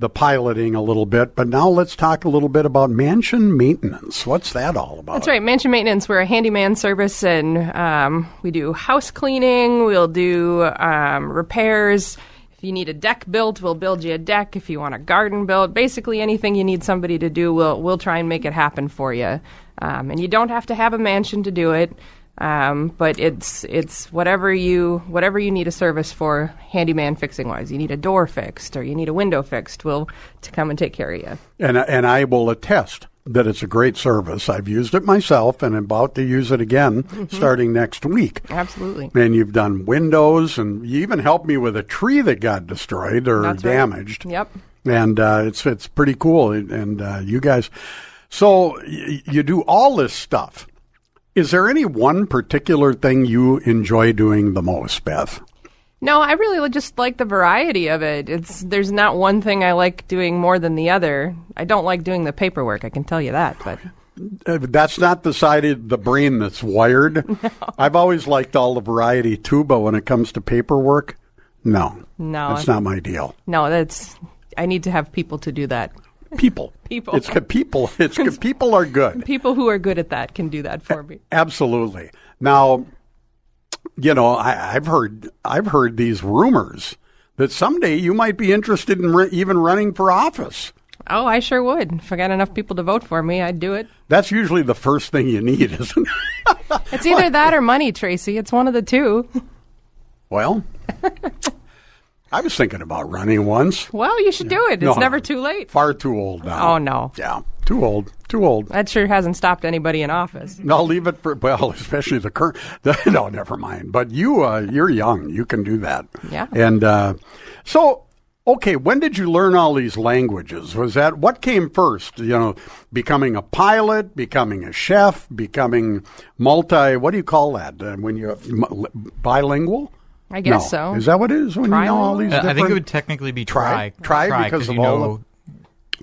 the piloting a little bit. But now let's talk a little bit about mansion maintenance. What's that all about? That's right, Mansion Maintenance. We're a handyman service, and um, we do house cleaning. We'll do um, repairs. If you need a deck built, we'll build you a deck. If you want a garden built, basically anything you need somebody to do, we'll we'll try and make it happen for you. Um, and you don't have to have a mansion to do it. Um, but it's it's whatever you whatever you need a service for handyman fixing wise. You need a door fixed or you need a window fixed. We'll to come and take care of you. And and I will attest that it's a great service. I've used it myself, and I'm about to use it again Mm-hmm. starting next week. Absolutely. And you've done windows, and you even helped me with a tree that got destroyed or That's right. damaged. Yep. and uh, it's it's pretty cool. And uh, you guys, so y- you do all this stuff. Is there any one particular thing you enjoy doing the most, Beth? No, I really just like the variety of it. It's there's not one thing I like doing more than the other. I don't like doing the paperwork. I can tell you that. But Uh, That's not the side of the brain that's wired. I've always liked all the variety too, but when it comes to paperwork, no, No, that's not my deal. no, that's I need to have people to do that. People, People. it's good people. It's good. people are good. People who are good at that can do that for me. Absolutely. Now, you know, I, I've heard I've heard these rumors that someday you might be interested in re- even running for office. Oh, I sure would. If I got enough people to vote for me, I'd do it. That's usually the first thing you need, isn't it? It's either that or money, Tracy. It's one of the two. well, I was thinking about running once. Well, you should do it. It's No, never too late. Far too old now. Oh no, Yeah, too old. Too old. that sure hasn't stopped anybody in office. I'll leave it for well, especially the current. no, never mind. But you, uh, you're young. You can do that. Yeah. And uh, so, okay, when did you learn all these languages? Was that what came first? You know, becoming a pilot, becoming a chef, becoming multi. What do you call that uh, when you're m- bilingual? I guess No. so. Is that what it is when you know all these? Uh, I think it would technically be Try- try. try because 'cause of you all know,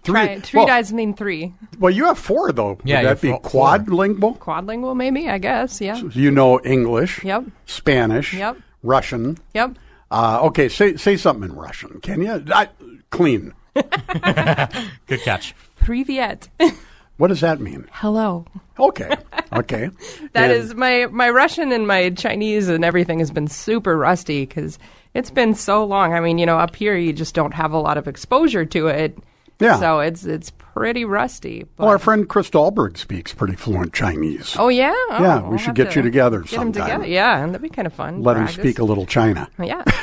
Try, three well, does mean three. Well, you have four though. Yeah, Would you that have be fo- four. quadlingual? Quadlingual, maybe. I guess. Yeah. You know English. Yep. Spanish. Yep. Russian. Yep. Uh, okay, say say something in Russian, can you? I, clean. good catch. Privyet. What does that mean? Hello. Okay, okay. That And- is my my Russian and my Chinese and everything has been super rusty because it's been so long. I mean, you know, up here you just don't have a lot of exposure to it. Yeah. So it's it's pretty rusty. But, Well, our friend Chris Dahlberg speaks pretty fluent Chinese. oh yeah. Oh, Yeah, we we'll should get you together Get sometime. together. Yeah, and that'd be kind of fun. Let him speak a little China. Yeah.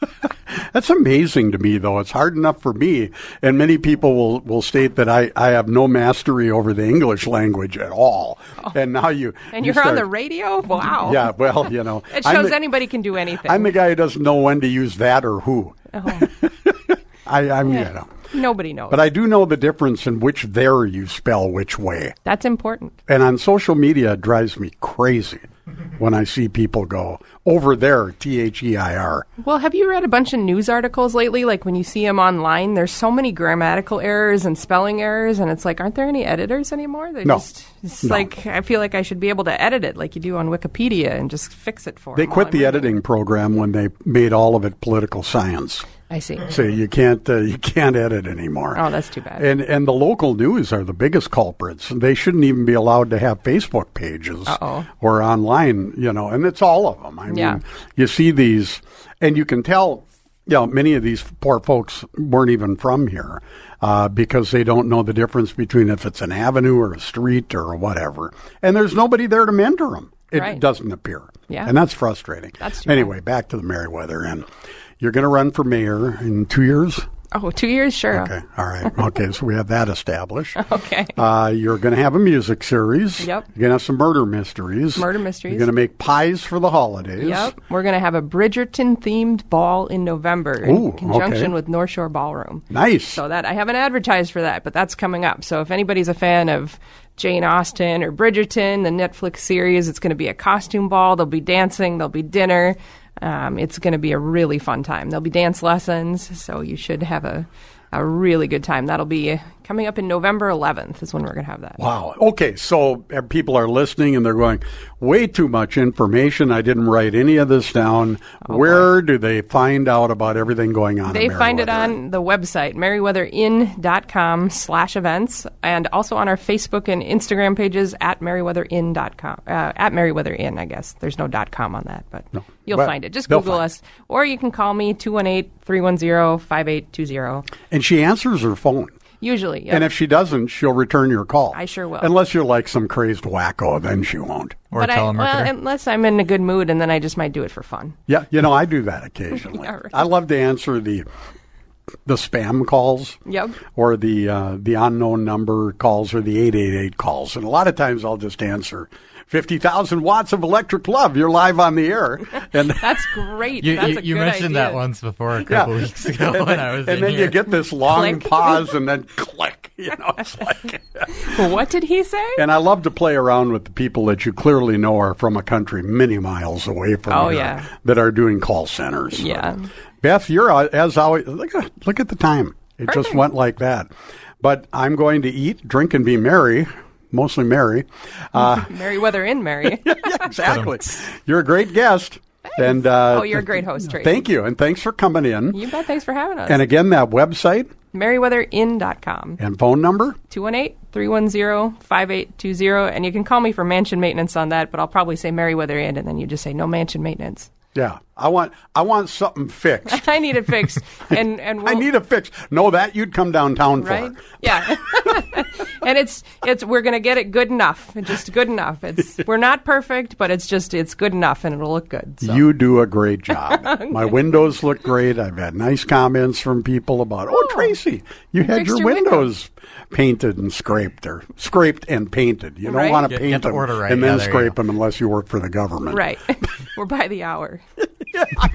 That's amazing to me, though. It's hard enough for me, and many people will, will state that I, I have no mastery over the English language at all. Oh. And now you Oh. And you you're on the radio. Wow. Yeah, well, you know, It shows the- anybody can do anything. I'm the guy who doesn't know when to use that or who. Oh, I, I'm, yeah. you know. Nobody knows. But I do know the difference in which there you spell which way. That's important. And on social media, it drives me crazy. When I see people go over there, T H E I R. Well, have you read a bunch of news articles lately? Like when you see them online, there's so many grammatical errors and spelling errors, and it's like, aren't there any editors anymore? They're No. just it's No. like I feel like I should be able to edit it like you do on Wikipedia and just fix it for They quit the editing program when they made all of it political science. I see. So you can't uh, you can't edit anymore. Oh, that's too bad. And and the local news are the biggest culprits. They shouldn't even be allowed to have Facebook pages Uh-oh. or online, you know. And it's all of them. I Yeah. mean, you see these, and you can tell. You know, many of these poor folks weren't even from here uh, because they don't know the difference between if it's an avenue or a street or whatever. And there's nobody there to mentor them. It Right. doesn't appear. Yeah. And that's frustrating. That's too anyway, back to the Meriwether Inn. You're going to run for mayor in two years? Oh, two years, sure. Okay. All right. Okay. so we have that established. Okay. Uh, you're going to have a music series. Yep. You're going to have some murder mysteries. Murder mysteries. You're going to make pies for the holidays. Yep. We're going to have a Bridgerton themed ball in November Ooh, in conjunction okay. with North Shore Ballroom. Nice. So that I haven't advertised for that, but that's coming up. So if anybody's a fan of Jane Austen or Bridgerton, the Netflix series, it's going to be a costume ball. There'll be dancing. There'll be dinner. Um, it's going to be a really fun time. There'll be dance lessons, so you should have a a really good time. That'll be coming up in November 11th. Is when we're going to have that. Wow. Okay. So uh, people are listening and they're going, way too much information. I didn't write any of this down. Where do they find out about everything going on? Oh, They in find it on the website, meriwetherinn.com slash events, and also on our Facebook and Instagram pages at meriwetherinn.com. Uh, at meriwetherinn, I guess. There's no dot .com on that, but you'll Well, find it. Just Google us. Or you can call me, 218-310-5820. And she answers her phone. Usually, yep. And if she doesn't, she'll return your call. I sure will. Unless you're like some crazed wacko, then she won't. Or but a I, well, unless I'm in a good mood, and then I just might do it for fun. Yeah, you know, I do that occasionally. Yeah, right. I love to answer the the spam calls. Yep. Or the uh, the unknown number calls or the eight eight eight calls, and a lot of times I'll just answer. Fifty thousand watts of electric love. You're live on the air, and That's great. you That's you, a you good mentioned that once before a yeah. couple weeks ago and when then, I was and in then here. you get this long Click. pause, and then click. You know, it's like. What did he say? And I love to play around with the people that you clearly know are from a country many miles away from Oh, here yeah. that are doing call centers. Yeah. Beth, you're uh, as always. Look at look at the time. It just went like that. But I'm going to eat, drink, and be merry. Mostly merry. Uh, Meriwether in Mary. yeah, exactly. You're a great guest. And uh, Oh, you're a great host, Tracy. Thank you, and thanks for coming in. you bet. Thanks for having us. And again, that website meriwetherinn.com. and phone number. 218-310-5820 and you can call me for mansion maintenance on that but i'll probably say meriwether inn and then you just say no mansion maintenance Yeah, I want I want something fixed. i need it fixed and and we'll, I need a fix. No, that you'd come downtown for. right yeah and it's it's we're gonna get it good enough just good enough it's we're not perfect but it's just it's good enough and it'll look good so. You do a great job. My windows look great. I've had nice comments from people about, oh, Tracy, you had your, your windows painted and scraped or scraped and painted. You don't Right. want to paint get them order right. and then there you scrape them unless you work for the government. right we're by the hour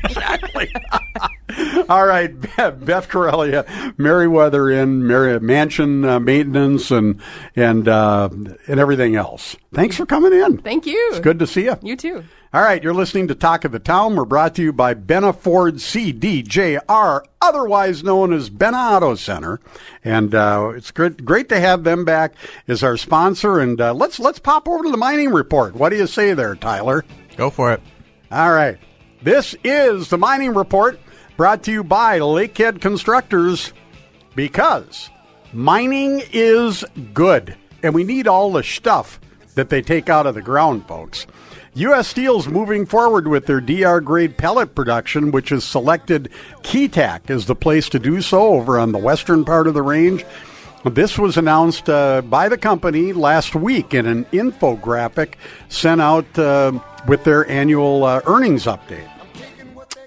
exactly. All right, Beth, Beth Corellia, Meriwether Inn, Mary, Mansion uh, Maintenance, and and uh, and everything else. Thanks for coming in. thank you It's good to see you. you too All right, you're listening to Talk of the Town. We're brought to you by Benna Ford CDJR, otherwise known as Benna Auto Center, and uh, it's great, great to have them back as our sponsor. And uh, let's let's pop over to the mining report. What do you say there, Tyler? Go for it. All right, this is the mining report brought to you by Lakehead Constructors because mining is good, and we need all the stuff that they take out of the ground, folks. U.S. Steel's moving forward with their DR grade pellet production, which has selected Keetac as the place to do so over on the western part of the range. This was announced uh, by the company last week in an infographic sent out uh, with their annual uh, earnings update.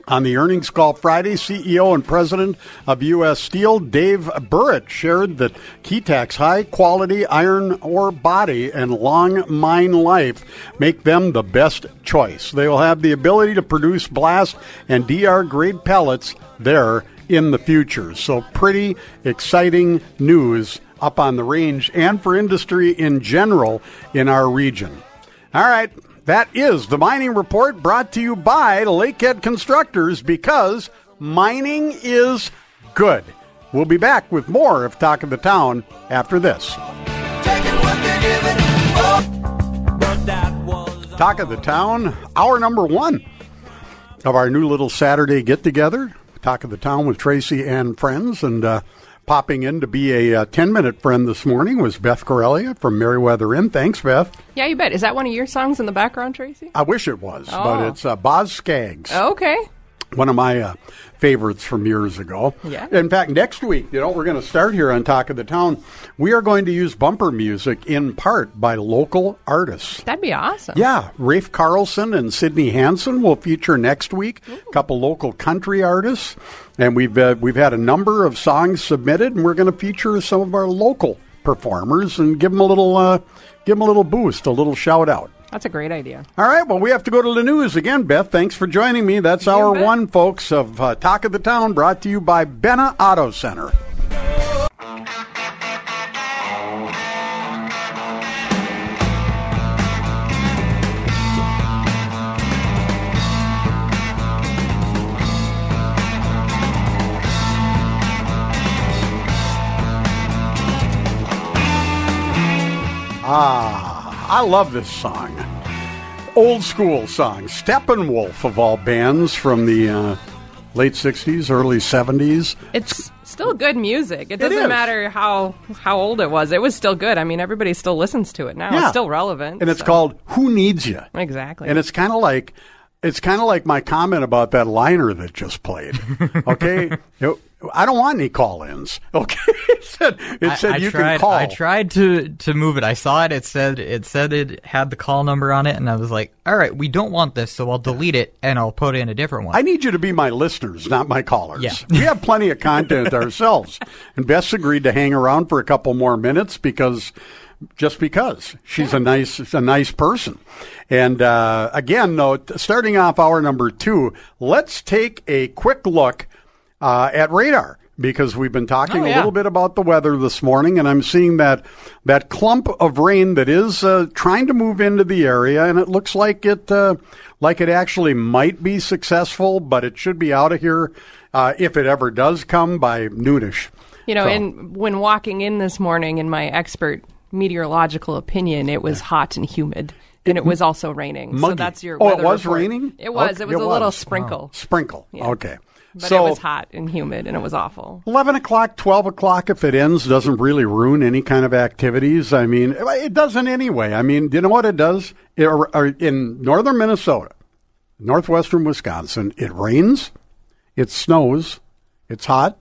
On the earnings call Friday, CEO and president of U.S. Steel, Dave Burritt, shared that Keetac's high quality iron ore body and long mine life make them the best choice. They will have the ability to produce blast and DR grade pellets there in the future. So, pretty exciting news up on the range and for industry in general in our region. All right. That is the mining report brought to you by Lakehead Constructors because mining is good. We'll be back with more of Talk of the Town after this. Talk of the Town, hour number one of our new little Saturday get together. Talk of the Town with Tracy and friends. And uh, popping in to be a uh, 10 minute friend this morning was Beth Corellia from Meriwether Inn. Thanks, Beth. Yeah, you bet. Is that one of your songs in the background, Tracy? I wish it was, Oh. but it's uh, Boz Skaggs. Okay. one of my uh, favorites from years ago. Yeah. In fact, next week, you know, we're going to start here on Talk of the Town. We are going to use bumper music in part by local artists. That'd be awesome. Yeah, Rafe Carlson and Sidney Hansen will feature next week. A couple local country artists, and we've uh, we've had a number of songs submitted, and we're going to feature some of our local performers and give them a little uh, give them a little boost, a little shout out. That's a great idea. All right, well, we have to go to the news again, Beth. Thanks for joining me. That's hour bet. one, folks, of uh, Talk of the Town, brought to you by Benna Auto Center. Ah, I love this song. Old school song. Steppenwolf, of all bands from the uh, late 60s, early 70s. It's still good music. It It doesn't is. matter how how old it was. It was still good. I mean, everybody still listens to it now. Yeah. It's still relevant. And it's so- called Who Needs You? exactly. And it's kind of like it's kind of like my comment about that liner that just played. Okay, You- I don't want any call-ins. Okay, it said it said I you tried, can call. I tried to to move it. I saw it. It said it said it had the call number on it, and I was like, "All right, we don't want this, so I'll delete it and I'll put in a different one." I need you to be my listeners, not my callers. Yeah. we have plenty of content ourselves. And Beth's agreed to hang around for a couple more minutes because just because she's a nice a nice person. And uh, again, though, starting off hour number two, let's take a quick look uh, at radar because we've been talking Oh, a little bit about the weather this morning, and I'm seeing that that clump of rain that is uh, trying to move into the area, and it looks like it uh, like it actually might be successful, but it should be out of here uh, if it ever does come by noonish. You know, So- and when walking in this morning, in my expert meteorological opinion, it was hot and humid, and it was also raining. So that's your. Oh, it was report. raining? It was. Okay, it was it a little was. sprinkle, Sprinkle. Yeah. Okay. But so it was hot and humid, and it was awful. 11 o'clock, 12 o'clock, if it ends, doesn't really ruin any kind of activities. I mean, it doesn't anyway. I mean, do you know what it does? It, in northern Minnesota, northwestern Wisconsin, it rains, it snows, it's hot,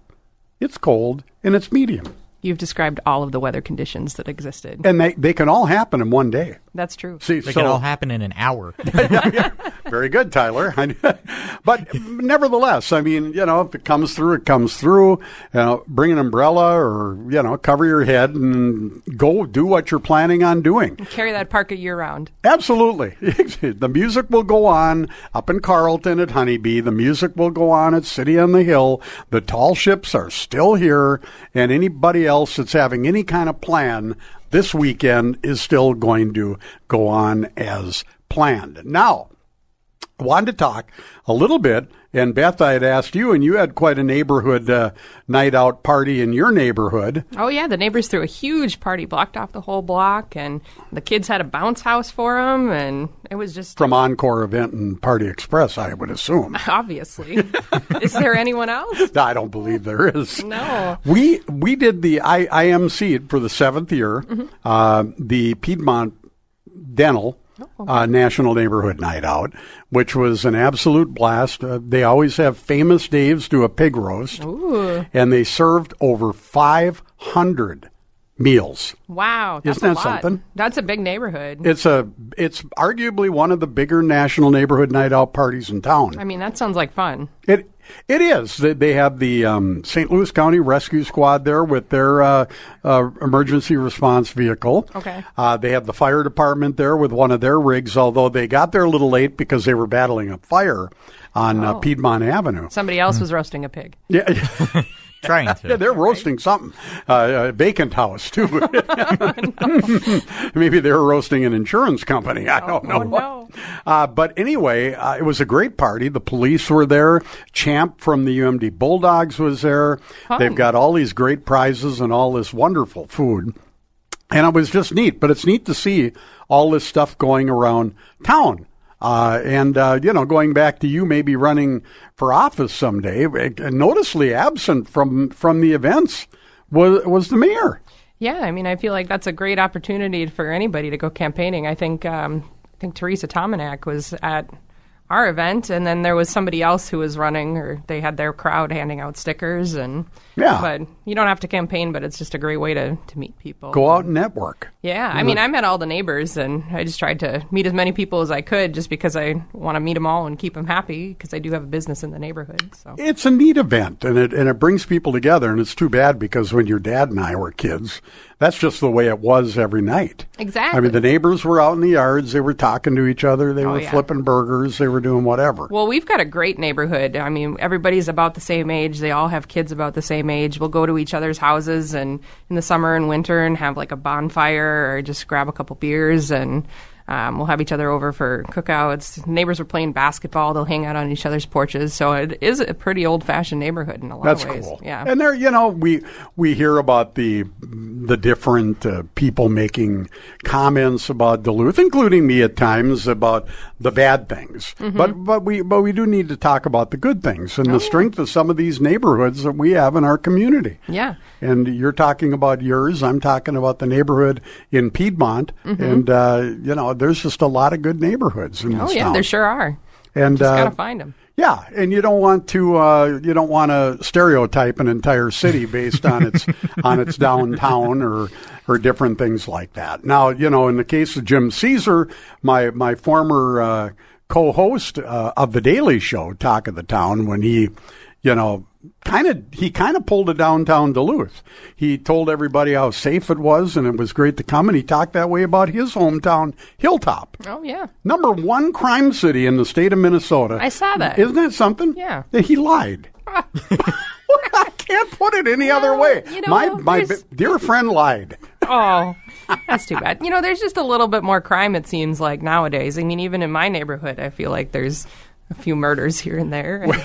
it's cold, and it's medium. You've described all of the weather conditions that existed. And they, they can all happen in one day. That's true. See, They so, can all happen in an hour. Very good, Tyler. but nevertheless, I mean, you know, if it comes through, it comes through. You know, bring an umbrella or you know, cover your head and go do what you're planning on doing. Carry that parka year round. Absolutely, the music will go on up in Carlton at Honeybee. The music will go on at City on the Hill. The tall ships are still here, and anybody else that's having any kind of plan this weekend is still going to go on as planned. Now, I wanted to talk a little bit, and Beth, I had asked you, and you had quite a neighborhood uh, night out party in your neighborhood. Oh yeah, the neighbors threw a huge party, blocked off the whole block, and the kids had a bounce house for them, and it was just From Encore Event and Party Express, I would assume. obviously. Is there anyone else? I don't believe there is. No. We we did the I, IMC for the seventh year, Mm-hmm. uh, the Piedmont Dental uh, National Neighborhood Night Out, which was an absolute blast. Uh, they always have famous Dave's do a pig roast, and they served over five hundred meals. Wow, that's Isn't a that lot. something? That's a big neighborhood. It's a it's arguably one of the bigger national neighborhood night out parties in town. I mean, that sounds like fun. It it is. They, they have the um, St. Louis County Rescue Squad there with their uh, uh, emergency response vehicle. Okay. Uh, they have the fire department there with one of their rigs, although they got there a little late because they were battling a fire on uh, Oh. Piedmont Avenue. Somebody else was roasting a pig. Yeah, Trying to. yeah, they're roasting something. Uh, a vacant house too. Maybe they were roasting an insurance company. I don't know. Oh no. Uh, but anyway, uh, it was a great party. The police were there. Champ from the UMD Bulldogs was there. They've got all these great prizes and all this wonderful food. And it was just neat, but it's neat to see all this stuff going around town. Uh, and, uh, you know, going back to you maybe running for office someday, uh, noticeably absent from, from the events was, was the mayor. Yeah, I mean, I feel like that's a great opportunity for anybody to go campaigning. I think um, I think Teresa Tomanek was at our event, and then there was somebody else who was running, or they had their crowd handing out stickers, and Yeah. But you don't have to campaign, but it's just a great way to to meet people. Go out and network. Yeah, I mean, I met all the neighbors, and I just tried to meet as many people as I could, just because I want to meet them all and keep them happy, because I do have a business in the neighborhood. So It's a neat event, and it and it brings people together. And it's too bad because when your dad and I were kids, that's just the way it was every night. Exactly. I mean, the neighbors were out in the yards. They were talking to each other. They Oh, were yeah. flipping burgers. They were doing whatever. Well, we've got a great neighborhood. I mean, everybody's about the same age. They all have kids about the same age. We'll go to each other's houses and in the summer and winter and have like a bonfire or just grab a couple beers and um, we'll have each other over for cookouts. Neighbors are playing basketball. They'll hang out on each other's porches. So it is a pretty old fashioned neighborhood in a lot That's of ways. cool. Yeah. and there, you know, we we hear about the the different uh, people making comments about Duluth, including me at times about the bad things. Mm-hmm. But but we but we do need to talk about the good things Oh, and the strength of some of these neighborhoods that we have in our community. yeah. And you're talking about yours. I'm talking about the neighborhood in Piedmont, and uh, you know, there's just a lot of good neighborhoods in Oh, this yeah, town. there sure are. and Just uh, got to find them. yeah, and you don't want to uh, you don't want to stereotype an entire city based on its on its downtown or or different things like that. Now, you know, in the case of Jim Caesar, my my former uh, co-host uh, of the Daily Show, Talk of the Town, when he, you know. Kind of, he kind of pulled a downtown Duluth. He told everybody how safe it was, and it was great to come. And he talked that way about his hometown, Hilltop. Oh, yeah. Number one crime city in the state of Minnesota. I saw that. Isn't that something? Yeah. That He lied. I can't put it any other way. you know, my my bi- dear friend lied. Oh, that's too bad. You know, there's just a little bit more crime, it seems like nowadays. I mean, even in my neighborhood, I feel like there's a few murders here and there.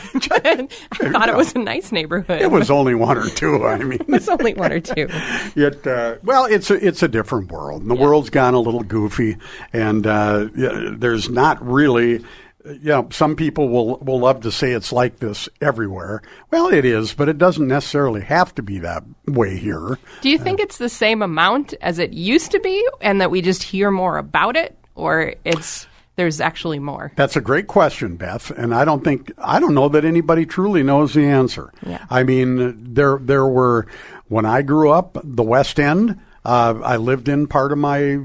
And I thought it was a nice neighborhood. It was only one or two. I mean, It's only one or two. it uh, well, it's a it's a different world. The world's gone a little goofy, and uh, yeah, there's not really. You know, some people will will love to say it's like this everywhere. Well, it is, but it doesn't necessarily have to be that way here. Do you think it's the same amount as it used to be and that we just hear more about it? Or it's there's actually more? That's a great question, Beth, and I don't think I don't know that anybody truly knows the answer. Yeah. I mean, there there were when I grew up, the West End. Uh, I lived in part of my you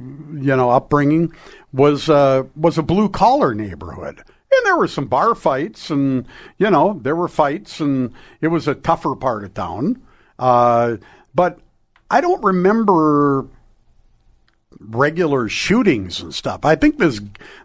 know upbringing was uh, was a blue collar neighborhood. And there were some bar fights, and you know there were fights, and it was a tougher part of town. Uh, but I don't remember regular shootings and stuff. I think this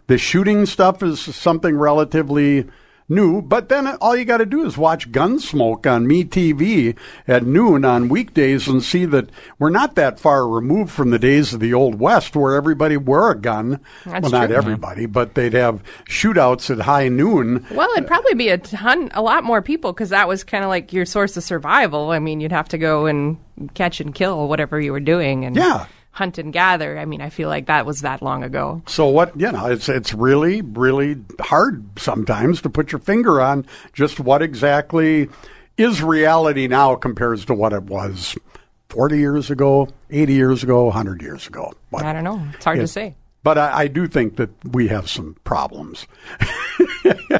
the shooting stuff is something relatively new, but then all you got to do is watch Gunsmoke on Me TV at noon on weekdays and see that we're not that far removed from the days of the old west where everybody wore a gun. That's well, not true. everybody, but they'd have shootouts at high noon. Well, it'd probably be a ton, a lot more people because that was kind of like your source of survival. I mean, you'd have to go and catch and kill whatever you were doing and Yeah. Hunt and gather. I mean, I feel like that was that long ago. So what you know, it's it's really really hard sometimes to put your finger on just what exactly is reality now compares to what it was forty years ago, eighty years ago, hundred years ago. But, I don't know. It's hard to say. but I, I do think that we have some problems.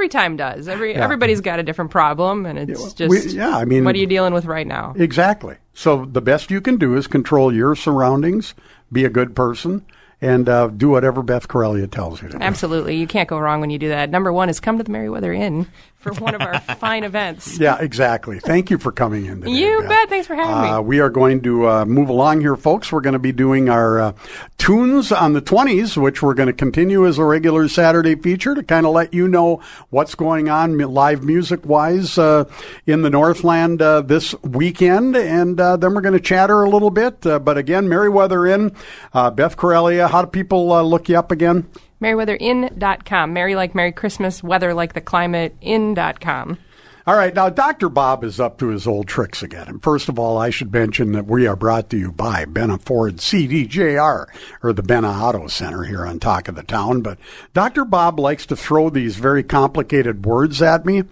Every time does. Every everybody's got a different problem, and it's well, just we- yeah, I mean- what are you dealing with right now? Exactly. So the best you can do is control your surroundings, be a good person, and uh, do whatever Beth Corellia tells you to do. Absolutely, you can't go wrong when you do that. Number one is come to the Meriwether Inn for one of our fine events. Yeah, exactly. Thank you for coming in today. You Beth. bet. Thanks for having Uh, me. we are going to uh, move along here, folks. We're going to be doing our uh, tunes on the 20s, which we're going to continue as a regular Saturday feature to kind of let you know what's going on live music wise uh, in the Northland uh, this weekend. And uh, then we're going to chatter a little bit. Uh, but again, Meriwether Inn, uh, Beth Corellia, how do people uh, look you up again? MerryweatherIn.com. Merry like Merry Christmas, weather like the climate, in.com. All right, now Dr. Bob is up to his old tricks again. And first of all, I should mention that we are brought to you by Benna Ford CDJR, or the Benna Auto Center here on Talk of the Town. But Dr. Bob likes to throw these very complicated words at me.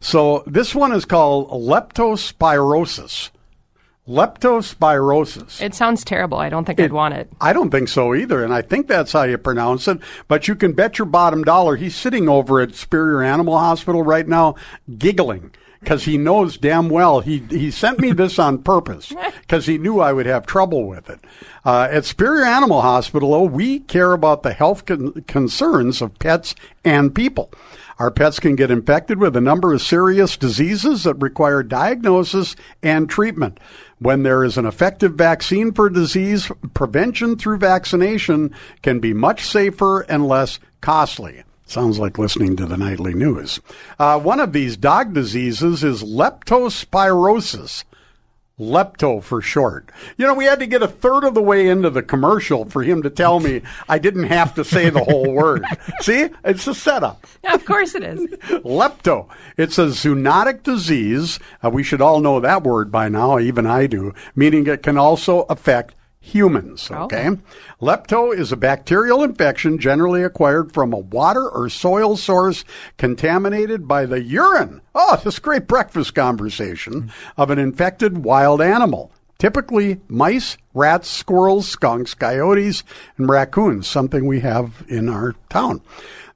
So this one is called leptospirosis. Leptospirosis. It sounds terrible. I don't think I'd want it. I don't think so either, and I think that's how you pronounce it. But you can bet your bottom dollar he's sitting over at Superior Animal Hospital right now, giggling because he knows damn well he he sent me this on purpose because he knew I would have trouble with it. Uh, at Superior Animal Hospital, oh, we care about the health con- concerns of pets and people. Our pets can get infected with a number of serious diseases that require diagnosis and treatment. When there is an effective vaccine for disease, prevention through vaccination can be much safer and less costly. Sounds like listening to the nightly news. Uh, one of these dog diseases is leptospirosis. Lepto for short. You know, we had to get a third of the way into the commercial for him to tell me I didn't have to say the whole word. See? It's a setup. Of course it is. Lepto. It's a zoonotic disease. Uh, we should all know that word by now, even I do, meaning it can also affect humans. Oh. Okay. Lepto is a bacterial infection generally acquired from a water or soil source contaminated by the urine. Oh, this great breakfast conversation of an infected wild animal. Typically, mice, rats, squirrels, skunks, coyotes, and raccoons, something we have in our town.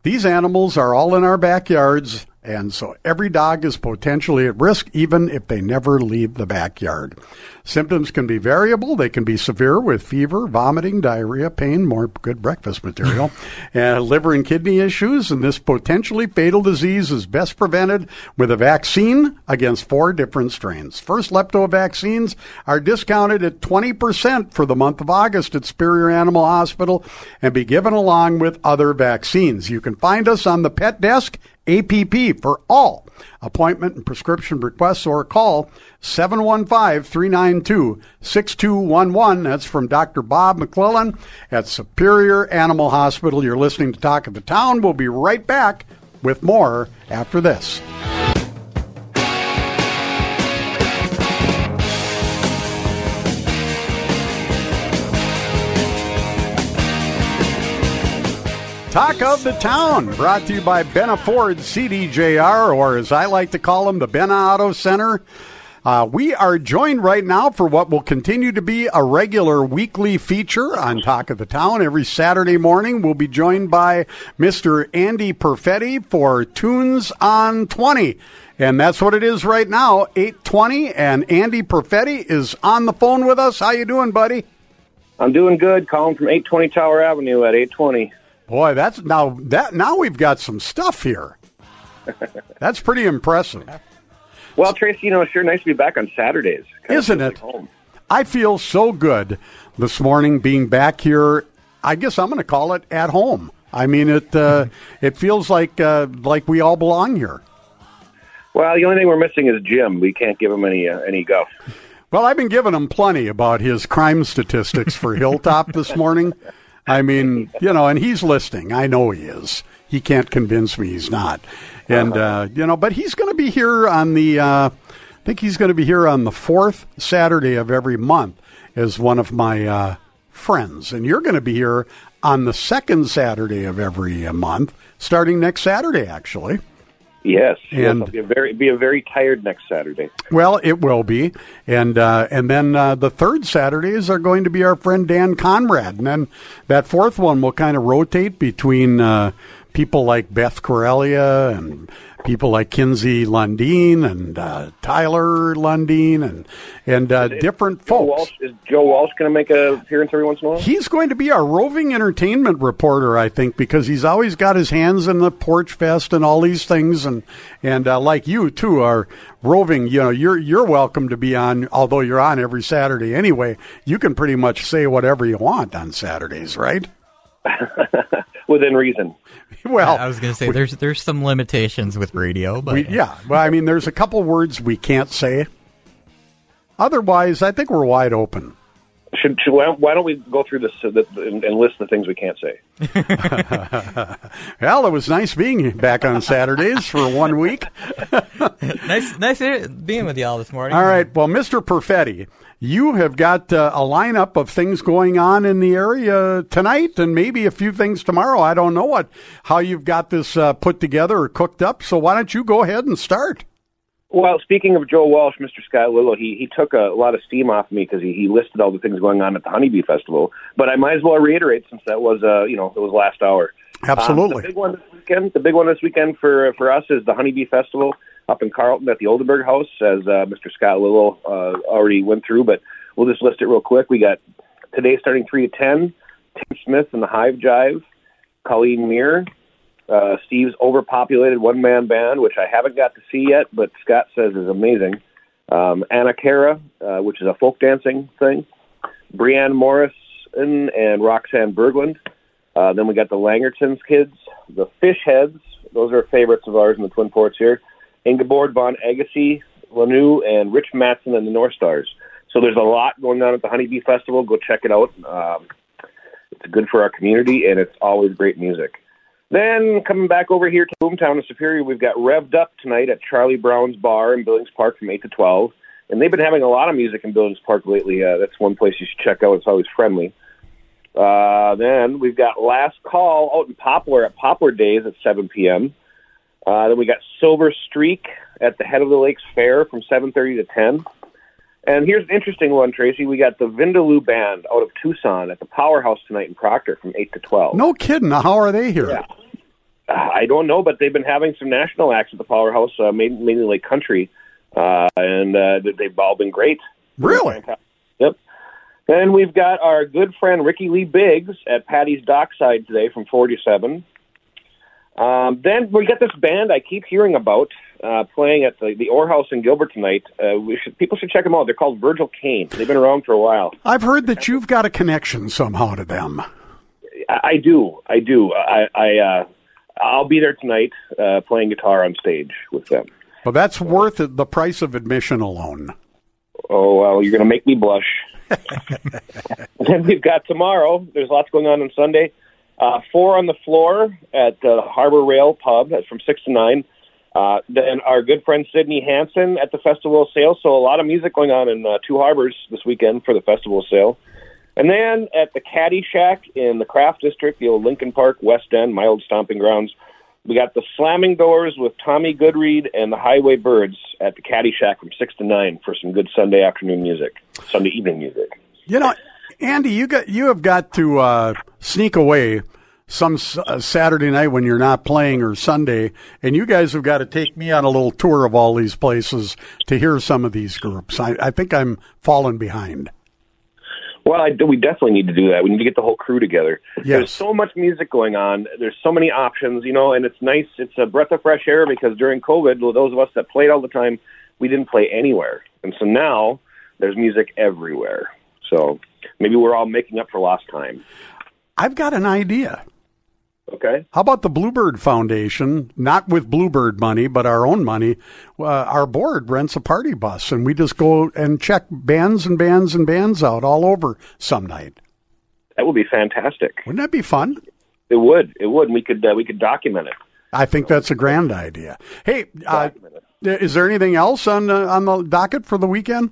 These animals are all in our backyards, and so every dog is potentially at risk, even if they never leave the backyard. Symptoms can be variable. They can be severe with fever, vomiting, diarrhea, pain, more good breakfast material, and liver and kidney issues. And this potentially fatal disease is best prevented with a vaccine against four different strains. First lepto vaccines are discounted at 20% for the month of August at Superior Animal Hospital and be given along with other vaccines. You can find us on the PetDesk APP for all appointment and prescription requests or call 715-392-6211. That's from Dr. Bob McClellan at Superior Animal Hospital. You're listening to Talk of the Town. We'll be right back with more after this. Talk of the Town, brought to you by Benna Ford CDJR, or as I like to call them, the Benna Auto Center. Uh, we are joined right now for what will continue to be a regular weekly feature on Talk of the Town. Every Saturday morning, we'll be joined by Mr. Andy Perfetti for Tunes on 20. And that's what it is right now, 820. And Andy Perfetti is on the phone with us. How you doing, buddy? I'm doing good. Calling from 820 Tower Avenue at 820. Boy, that's now that now we've got some stuff here. That's pretty impressive, Well, Tracy, you know, it's sure nice to be back on Saturdays. Kind isn't it? like. I feel so good this morning being back here. I guess I'm going to call it at home. I mean, it uh, it feels like uh, like we all belong here. Well, the only thing we're missing is Jim. We can't give him any uh, any guff. Well, I've been giving him plenty about his crime statistics for Hilltop this morning. I mean, you know, and he's listening. I know he is. He can't convince me he's not. And, uh, you know, but he's going to be here on the, uh, I think he's going to be here on the fourth Saturday of every month as one of my uh, friends. And you're going to be here on the second Saturday of every uh, month, starting next Saturday, actually. Yes, yes. And- I'll be a very be a very tired next Saturday. Well, it will be, and uh, and then uh, the third Saturdays are going to be our friend Dan Conrad, and then that fourth one will kind of rotate between uh, people like Beth Corellia and people like Kinsey Lundeen and uh, Tyler Lundeen and and uh, different Joe folks. Walsh, is Joe Walsh going to make a appearance every once in a while? He's going to be our roving entertainment reporter, I think, because he's always got his hands in the Porch Fest and all these things, and and uh, like you too are roving. You know, you're you're welcome to be on, although you're on every Saturday anyway. You can pretty much say whatever you want on Saturdays, right? Within reason. Well, I was going to say there's there's some limitations with radio, but we, yeah. Well, I mean, there's a couple words we can't say. Otherwise, I think we're wide open. Should, should why why don't we go through this the, and, and list the things we can't say? Well, it was nice being back on Saturdays for one week. nice nice being with y'all this morning. All right. Well, Mr. Perfetti, you have got uh, a lineup of things going on in the area tonight and maybe a few things tomorrow. I don't know what how you've got this uh, put together or cooked up. So why don't you go ahead and start? Well, speaking of Joe Walsh, Mr. Scott Lillo, he, he took a lot of steam off me because he, he listed all the things going on at the Honeybee Festival. But I might as well reiterate since that was, uh, you know, it was last hour. Um, Absolutely. the big one this weekend. The big one this weekend for for us is the Honeybee Festival up in Carlton at the Oldenburg House, as uh, Mr. Scott Lillo uh, already went through. But we'll just list it real quick. We got today starting three to ten. Tim Smith and the Hive Jive, Colleen Meir, uh, Steve's overpopulated one man band, which I haven't got to see yet, but Scott says is amazing. Um, Anna Cara, uh, which is a folk dancing thing. Brianne Morrison and Roxanne Berglund. Uh, then we got the Langertons kids, the Fish Heads. Those are favorites of ours in the Twin Ports here. Ingeborg von Agassiz, Lanu, and Rich Mattson and the North Stars. So there's a lot going on at the Honeybee Festival. Go check it out. Um, it's good for our community, and it's always great music. Then coming back over here to Boomtown of Superior, we've got Revved Up tonight at Charlie Brown's Bar in Billings Park from 8 to 12. And they've been having a lot of music in Billings Park lately. Uh, that's one place you should check out. It's always friendly. Uh, then we've got Last Call out in Poplar at Poplar Days at 7 p.m. Uh, then we got Silver Streak at the Head of the Lakes Fair from 7.30 to 10. And here's an interesting one, Tracy. We got the Vindaloo Band out of Tucson at the Powerhouse tonight in Proctor from 8 to 12. No kidding. How are they here? Yeah. I don't know, but they've been having some national acts at the Powerhouse, uh, mainly, like country, uh, and uh, they- they've all been great. Really? Yep. Then we've got our good friend Ricky Lee Biggs at Patty's Dockside today from 4 to 7. Um, then we got this band I keep hearing about uh, playing at the, the Orr House in Gilbert tonight. Uh, we should, people should check them out. They're called Virgil Kane. They've been around for a while. I've heard that you've got a connection somehow to them. I, I do. I do. I, I uh, I'll be there tonight uh, playing guitar on stage with them. Well, that's worth the price of admission alone. Oh well, you're going to make me blush. then we've got tomorrow. There's lots going on on Sunday. Uh, four on the floor at the Harbor Rail Pub. That's from six to nine. Uh, then our good friend Sydney Hansen at the Festival of Sail. So a lot of music going on in uh, Two Harbors this weekend for the Festival of Sail. And then at the Caddy Shack in the Craft District, the old Lincoln Park West End, my old stomping grounds, we got the Slamming Doors with Tommy Goodread and the Highway Birds at the Caddy Shack from six to nine for some good Sunday afternoon music, Sunday evening music. You know, Andy, you got you have got to uh, sneak away some uh, Saturday night when you're not playing or Sunday, and you guys have got to take me on a little tour of all these places to hear some of these groups. I, I think I'm falling behind. Well, I, we definitely need to do that. We need to get the whole crew together. Yes. There's so much music going on. There's so many options, you know, and it's nice. It's a breath of fresh air because during COVID, those of us that played all the time, we didn't play anywhere. And so now there's music everywhere. So maybe we're all making up for lost time. I've got an idea. Okay. How about the Bluebird Foundation? Not with Bluebird money, but our own money. Uh, our board rents a party bus, and we just go and check bands and bands and bands out all over some night. That would be fantastic. Wouldn't that be fun? It would. It would. We could. Uh, we could document it. I think that's a grand idea. Hey, uh, is there anything else on uh, on the docket for the weekend?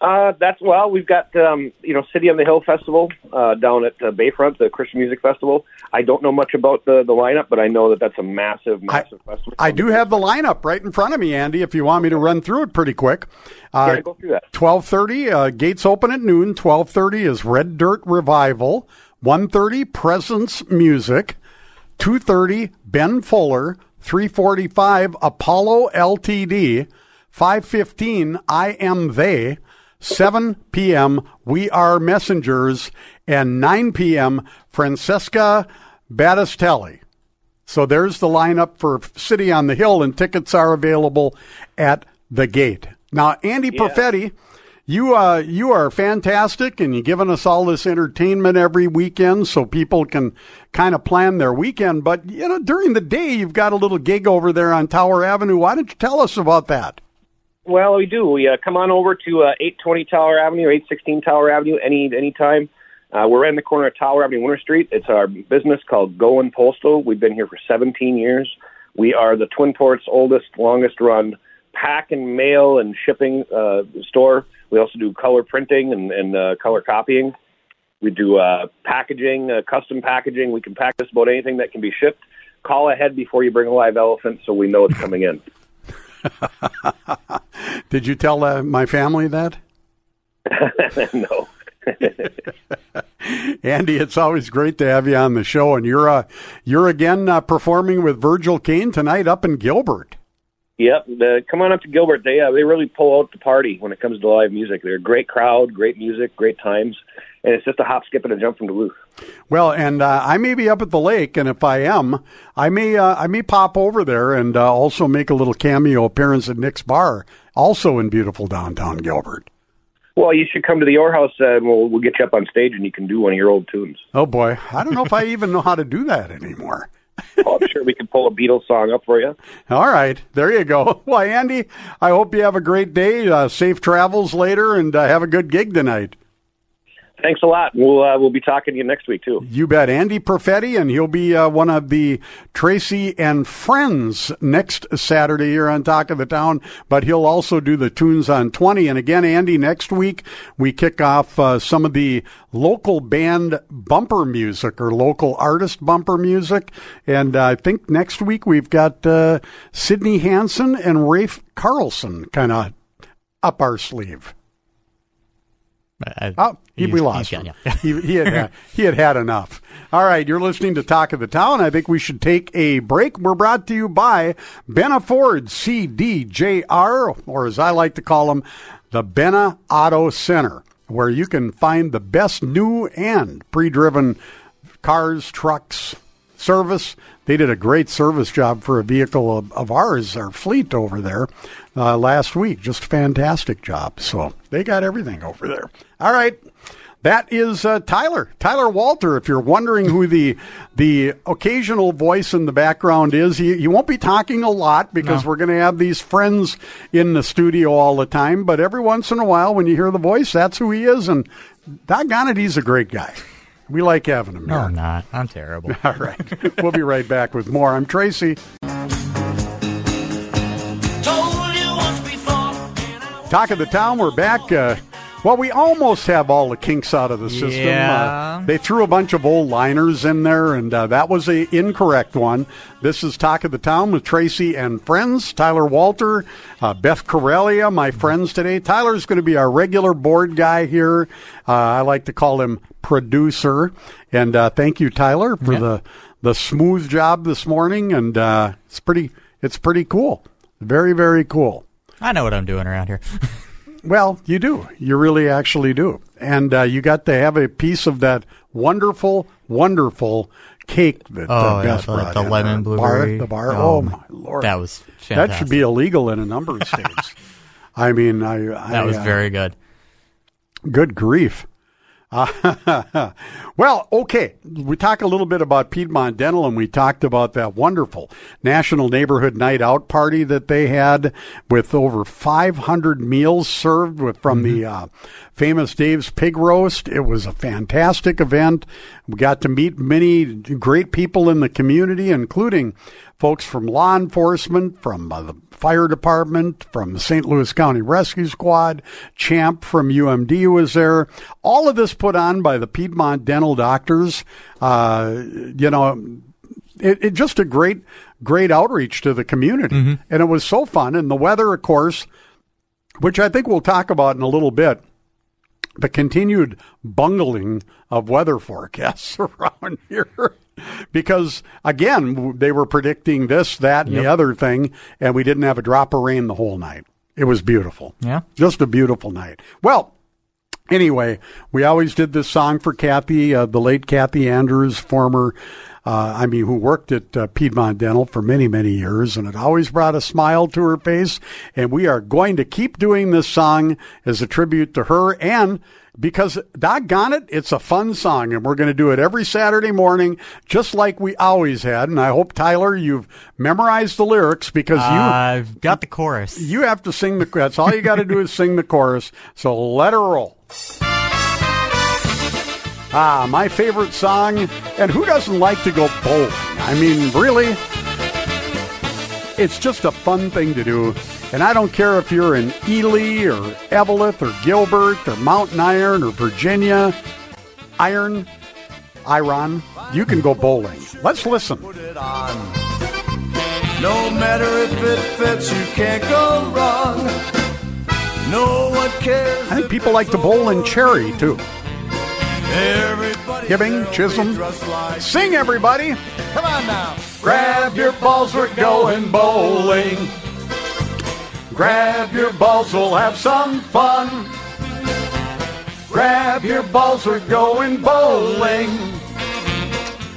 Uh, that's well, we've got um, you know City on the Hill Festival uh, down at uh, Bayfront, the Christian Music Festival. I don't know much about the the lineup, but I know that that's a massive, massive festival. I do have the lineup right in front of me, Andy. If you want me to run through it pretty quick, uh, Yeah, go through that. Twelve thirty, uh, gates open at noon. Twelve thirty is Red Dirt Revival. One thirty, Presence Music. 2:30 Ben Fuller, 3:45 Apollo Ltd, 5:15 I Am They, 7 p.m. We Are Messengers, and 9 p.m. Francesca Battistelli. So there's the lineup for City on the Hill, and tickets are available at the gate. Now, Andy Perfetti, you uh, you are fantastic, and you're giving us all this entertainment every weekend, so people can kind of plan their weekend. But you know, during the day, you've got a little gig over there on Tower Avenue. Why don't you tell us about that? Well, we do. We uh, come on over to uh, 820 Tower Avenue or 816 Tower Avenue any anytime. Uh, we're right in the corner of Tower Avenue, Winter Street. It's our business called Going Postal. We've been here for 17 years. We are the Twin Ports' oldest, longest run pack and mail and shipping uh, store. We also do color printing and, and uh, color copying. We do uh, packaging, uh, custom packaging. We can pack just about anything that can be shipped. Call ahead before you bring a live elephant so we know it's coming in. Did you tell uh, my family that? no. Andy, it's always great to have you on the show, and you're uh, you're again uh, performing with Virgil Kane tonight up in Gilbert. Yep, the, come on up to Gilbert. They uh, they really pull out the party when it comes to live music. They're a great crowd, great music, great times, and it's just a hop, skip, and a jump from Duluth. Well, and uh, I may be up at the lake, and if I am, I may uh, I may pop over there and uh, also make a little cameo appearance at Nick's Bar, also in beautiful downtown Gilbert. Well, you should come to the Your House, uh, and we'll we'll get you up on stage, and you can do one of your old tunes. Oh boy, I don't know if I even know how to do that anymore. oh, I'm sure we can pull a Beatles song up for you. All right, there you go. Well, Andy, I hope you have a great day. Uh, safe travels later, and uh, have a good gig tonight. Thanks a lot. We'll uh, we'll be talking to you next week too. You bet. Andy Perfetti, and he'll be uh, one of the Tracy and Friends next Saturday here on Talk of the Town, but he'll also do the tunes on 20. And again, Andy, next week we kick off uh, some of the local band bumper music or local artist bumper music. And uh, I think next week we've got uh, Sydney Hansen and Rafe Carlson kind of up our sleeve. I, Oh, he, we lost yeah. he, he had had, he had had enough. All right, you're listening to Talk of the Town. I think we should take a break. We're brought to you by Benna Ford CDJR, or as I like to call them, the Benna Auto Center, where you can find the best new and pre-driven cars, trucks, service. They did a great service job for a vehicle of, of ours, our fleet over there uh, last week. Just fantastic job. So they got everything over there. All right. That is uh, Tyler, Tyler Walter. If you're wondering who the the occasional voice in the background is, he, he won't be talking a lot because we're going to have these friends in the studio all the time. But every once in a while, when you hear the voice, that's who he is. And doggone it, he's a great guy. We like having him No, here. I'm not. I'm terrible. All right. we'll be right back with more. I'm Tracy. Talk of the town. We're back. Uh, well, we almost have all the kinks out of the system. Yeah. Uh, they threw a bunch of old liners in there, and uh, that was a incorrect one. This is Talk of the Town with Tracy and friends. Tyler Walter, uh, Beth Corellia, my friends today. Tyler's going to be our regular board guy here. Uh, I like to call him producer. And uh, thank you, Tyler, for Yeah. the the smooth job this morning. And uh, it's pretty it's pretty cool. Very very cool. I know what I'm doing around here. Well, you do. You really actually do. And uh, you got to have a piece of that wonderful, wonderful cake that Oh, uh, yeah, Beth the- brought the in. lemon Our blueberry. Bar, the bar. Oh, Oh, my- my lord, that was that should be illegal in a number of states. I mean, I, I That was uh, very good. Good grief. Uh, well, okay. We talked a little bit about Piedmont Dental, and we talked about that wonderful National Neighborhood Night Out party that they had with over 500 meals served with from the uh, famous Dave's Pig Roast. It was a fantastic event. We got to meet many great people in the community, including folks from law enforcement, from uh, the fire department, from the St. Louis County Rescue Squad, Champ from UMD was there. All of this put on by the Piedmont Dental Doctors. Uh, you know, it, it just a great, great outreach to the community, and it was so fun. And the weather, of course, which I think we'll talk about in a little bit. The continued bungling of weather forecasts around here. Because again, they were predicting this, that, and the other thing, and we didn't have a drop of rain the whole night. It was beautiful. Yeah. Just a beautiful night. Well, anyway, we always did this song for Kathy, uh, the late Kathy Andrews, former, uh, I mean, who worked at uh, Piedmont Dental for many, many years, and it always brought a smile to her face. And we are going to keep doing this song as a tribute to her and because doggone it, it's a fun song, and we're going to do it every Saturday morning, just like we always had. And I hope Tyler, you've memorized the lyrics because you I've got the chorus. you have to sing the. That's all you got to do is sing the chorus. So let her roll. Ah, my favorite song, and who doesn't like to go bowling? I mean, really, it's just a fun thing to do. And I don't care if you're in Ely or Eveleth or Gilbert or Mountain Iron or Virginia, Iron, Iron, you can go bowling. Let's listen. Put it on. No matter if it fits, you can't go wrong. No one cares. I think people like to bowl in Cherry too. Everybody Hibbing, Chisholm. Sing, everybody. Come on now. Grab your balls, we're going bowling. Grab your balls, we'll have some fun. Grab your balls, we're going bowling.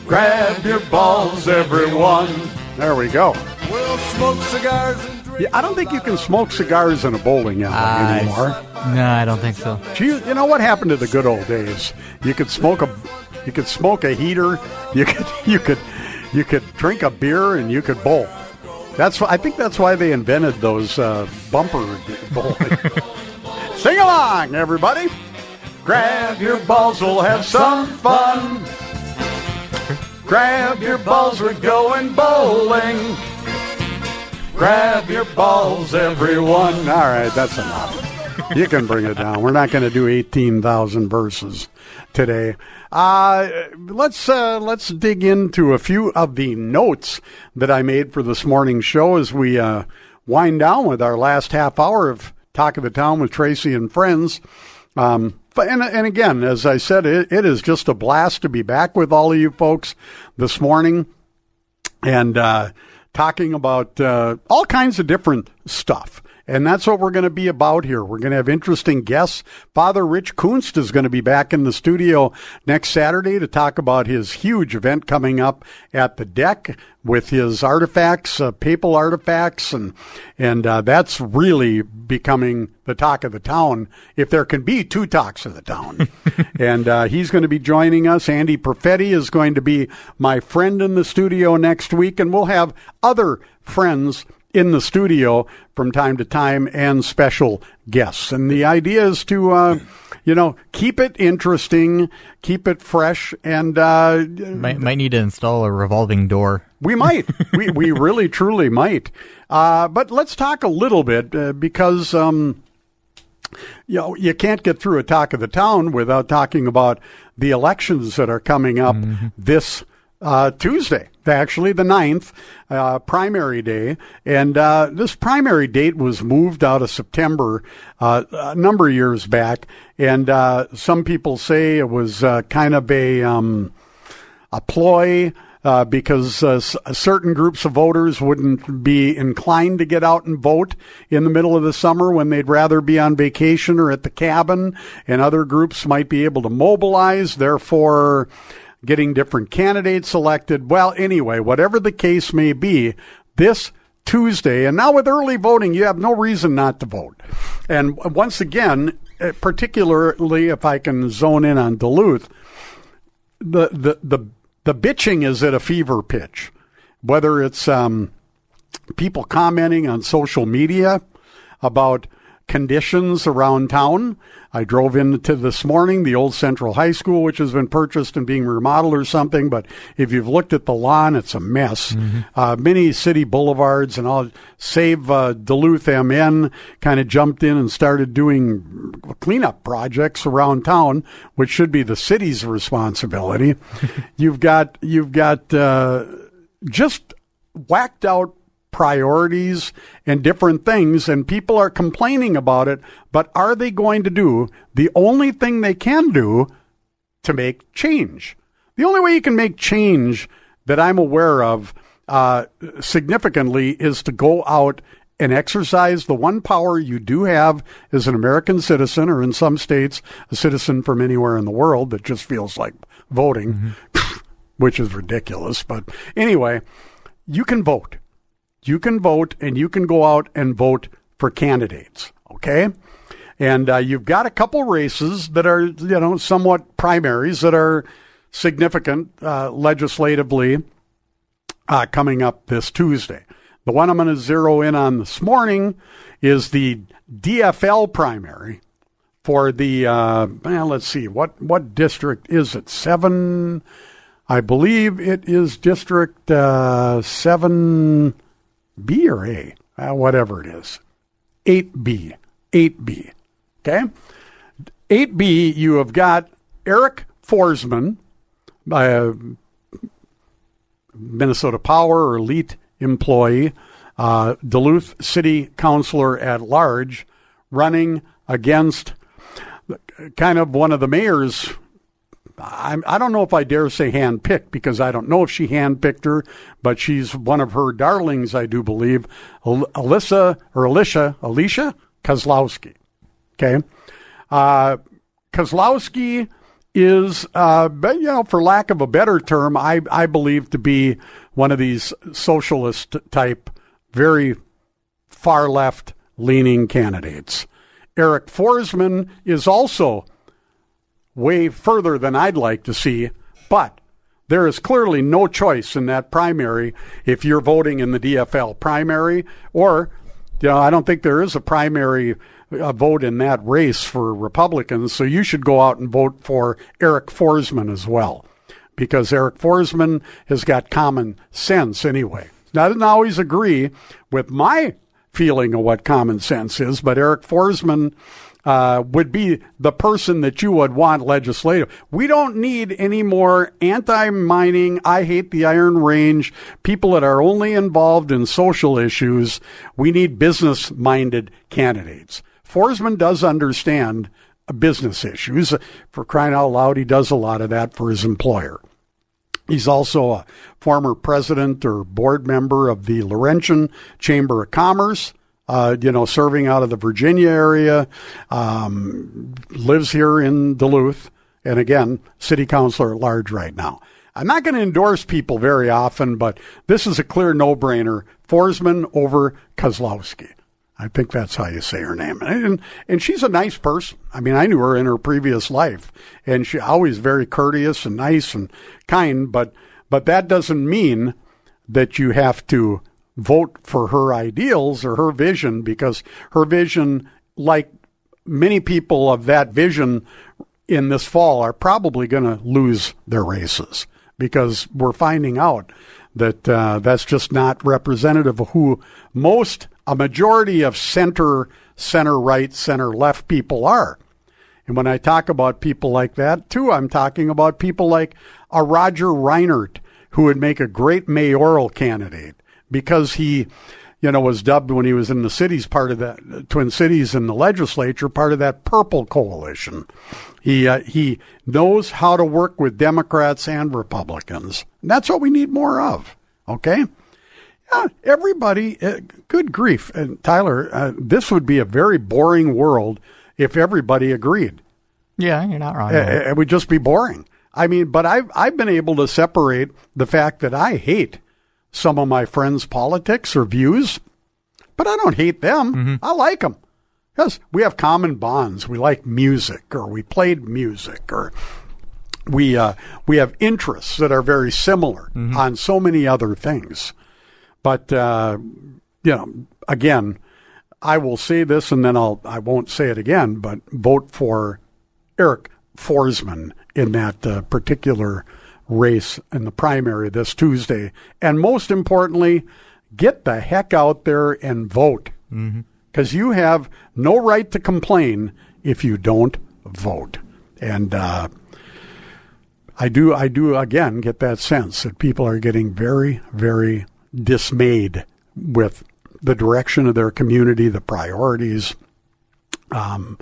Grab your balls, everyone. There we go. We'll smoke cigars and drink. Yeah, I don't think you can smoke cigars in a bowling alley anymore. No, I don't think so. Gee, you know what happened to the good old days? You could smoke a, you could smoke a heater. You could, you could, you could drink a beer and you could bowl. That's why I think that's why they invented those uh, bumper bowling. Sing along, everybody! Grab your balls, we'll have some fun. Grab your balls, we're going bowling. Grab your balls, everyone. All right, that's enough. You can bring it down. We're not going to do 18,000 verses today. Uh, let's uh, let's dig into a few of the notes that I made for this morning's show as we uh, wind down with our last half hour of Talk of the Town with Tracy and friends. Um, and, and again, as I said, it, it is just a blast to be back with all of you folks this morning and uh, talking about uh, all kinds of different stuff. And that's what we're going to be about here. We're going to have interesting guests. Father Rich Kunst is going to be back in the studio next Saturday to talk about his huge event coming up at the DECC with his artifacts, uh, papal artifacts, and and uh, that's really becoming the talk of the town. If there can be two talks of the town, and uh, he's going to be joining us. Andy Perfetti is going to be my friend in the studio next week, and we'll have other friends in the studio from time to time and special guests. And the idea is to, uh, you know, keep it interesting, keep it fresh, and uh, Might, might need to install a revolving door. we might. we we really truly might. Uh, but let's talk a little bit uh, because um, you know you can't get through a talk of the town without talking about the elections that are coming up this uh, Tuesday. Actually, the 9th, uh, primary day. And uh, this primary date was moved out of September uh, a number of years back. And uh, some people say it was uh, kind of a. Um, a ploy uh, because uh, s- certain groups of voters wouldn't be inclined to get out and vote in the middle of the summer when they'd rather be on vacation or at the cabin, and other groups might be able to mobilize, therefore getting different candidates elected. Well, anyway, whatever the case may be, this Tuesday, and now with early voting, you have no reason not to vote. And once again, eh, particularly if I can zone in on Duluth, the the the the bitching is at a fever pitch. Whether it's um, people commenting on social media about conditions around town. I drove into this morning the old Central High School, which has been purchased and being remodeled or something. But if you've looked at the lawn, it's a mess. Uh, many city boulevards and all. Save uh, Duluth MN kind of jumped in and started doing cleanup projects around town, which should be the city's responsibility. you've got you've got uh, just whacked out priorities and different things, and people are complaining about it. But are they going to do the only thing they can do to make change? The only way you can make change that I'm aware of uh, significantly is to go out and exercise the one power you do have as an American citizen, or in some states, a citizen from anywhere in the world that just feels like voting, which is ridiculous. But anyway, you can vote. You can vote, and you can go out and vote for candidates. Okay. And uh, you've got a couple races that are, you know, somewhat primaries that are significant uh, legislatively uh, coming up this Tuesday. The one I'm going to zero in on this morning is the DFL primary for the, uh, well, let's see, what, what district is it? Seven, I believe it is District uh, 7B or A, uh, whatever it is. 8B. 8B. Okay? 8B, you have got Arik Forsman, uh, Minnesota Power elite employee, uh, Duluth City Councilor at large, running against kind of one of the mayor's. I'm, I don't know if I dare say handpicked because I don't know if she handpicked her, but she's one of her darlings, I do believe, Al- Alyssa or Alicia, Alicia Kozlowski. Okay. Uh, Kozlowski is, uh, you know, for lack of a better term, I, I believe to be one of these socialist type, very far left leaning candidates. Eric Forsman is also way further than I'd like to see, but there is clearly no choice in that primary if you're voting in the DFL primary, or, you know, I don't think there is a primary uh, vote in that race for Republicans, so you should go out and vote for Arik Forsman as well, because Arik Forsman has got common sense anyway. Now, I didn't always agree with my feeling of what common sense is, but Arik Forsman uh, would be the person that you would want legislative. We don't need any more anti mining, I hate the Iron Range, people that are only involved in social issues. We need business minded candidates. Forsman does understand business issues. For crying out loud, he does a lot of that for his employer. He's also a former president or board member of the Laurentian Chamber of Commerce. Uh, you know, serving out of the Virginia area, um, lives here in Duluth, and again, city councilor at large right now. I'm not going to endorse people very often, but this is a clear no-brainer. Forsman over Kozlowski. I think that's how you say her name. And, and she's a nice person. I mean, I knew her in her previous life, and she always very courteous and nice and kind. But but that doesn't mean that you have to vote for her ideals or her vision, because her vision, like many people of that vision in this fall, are probably going to lose their races because we're finding out that uh, that's just not representative of who most a majority of center, center right, center left people are. And when I talk about people like that, too, I'm talking about people like a Roger Reinert, who would make a great mayoral candidate because he, you know, was dubbed when he was in the cities, part of that Twin Cities in the legislature, part of that purple coalition. He uh, he knows how to work with Democrats and Republicans. And that's what we need more of. Okay. Yeah, everybody, uh, good grief. And Tyler, uh, this would be a very boring world if everybody agreed. Yeah, you're not wrong. Uh, It would just be boring. I mean, but I've, I've been able to separate the fact that I hate some of my friends' politics or views, but I don't hate them. I like them. Because we have common bonds. We like music, or we played music, or we uh, we have interests that are very similar on so many other things. But uh, you know, again, I will say this, and then I'll I won't say it again. But vote for Arik Forsman in that uh, particular race in the primary this Tuesday, and most importantly, get the heck out there and vote. Because you have no right to complain if you don't vote. And uh, I do, I do again get that sense that people are getting very, very dismayed with the direction of their community, the priorities, Um,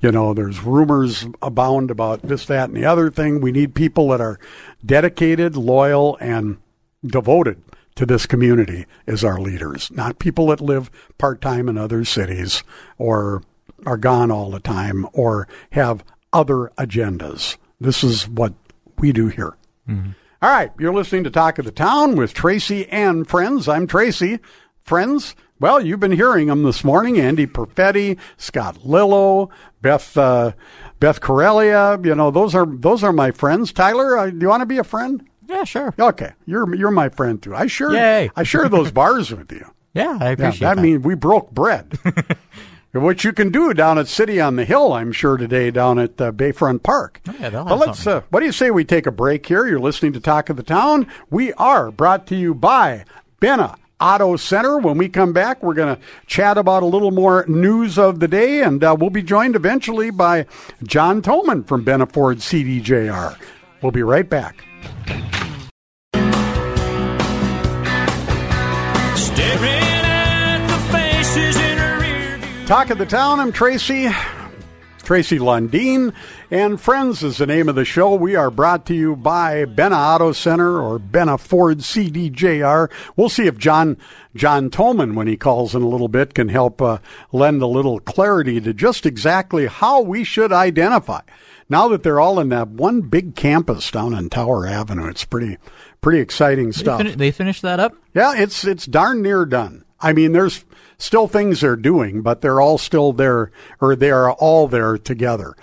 you know, there's rumors abound about this, that, and the other thing. We need people that are dedicated, loyal, and devoted to this community as our leaders, not people that live part time in other cities or are gone all the time or have other agendas. This is what we do here. Mm-hmm. All right, you're listening to Talk of the Town with Tracy and friends. I'm Tracy. Friends, well, you've been hearing them this morning. Andy Perfetti, Scott Lillo, Beth uh, Beth Corellia. You know, those are those are my friends. Tyler, uh, do you want to be a friend? Yeah, sure. Okay, you're you're my friend too. I sure Yay. I share those bars with you. Yeah, I Yeah, appreciate that that. means we broke bread. What you can do down at City on the Hill, I'm sure today down at uh, Bayfront Park. Oh, yeah, but let's. Uh, what do you say we take a break here? You're listening to Talk of the Town. We are brought to you by Benna Auto Center. When we come back, we're going to chat about a little more news of the day, and uh, we'll be joined eventually by John Tomanek from Benna Ford CDJR. We'll be right back. Staring at the faces in her rear view. Talk of the Town. I'm Tracy. Tracy Lundeen. And Friends is the name of the show. We are brought to you by Benna Auto Center or Benna Ford CDJR. We'll see if John John Tolman, when he calls in a little bit, can help uh, lend a little clarity to just exactly how we should identify. Now that they're all in that one big campus down on Tower Avenue, it's pretty pretty exciting They, stuff. fin- they finished that up? Yeah, it's it's darn near done. I mean, there's still things they're doing, but they're all still there, or they are all there together.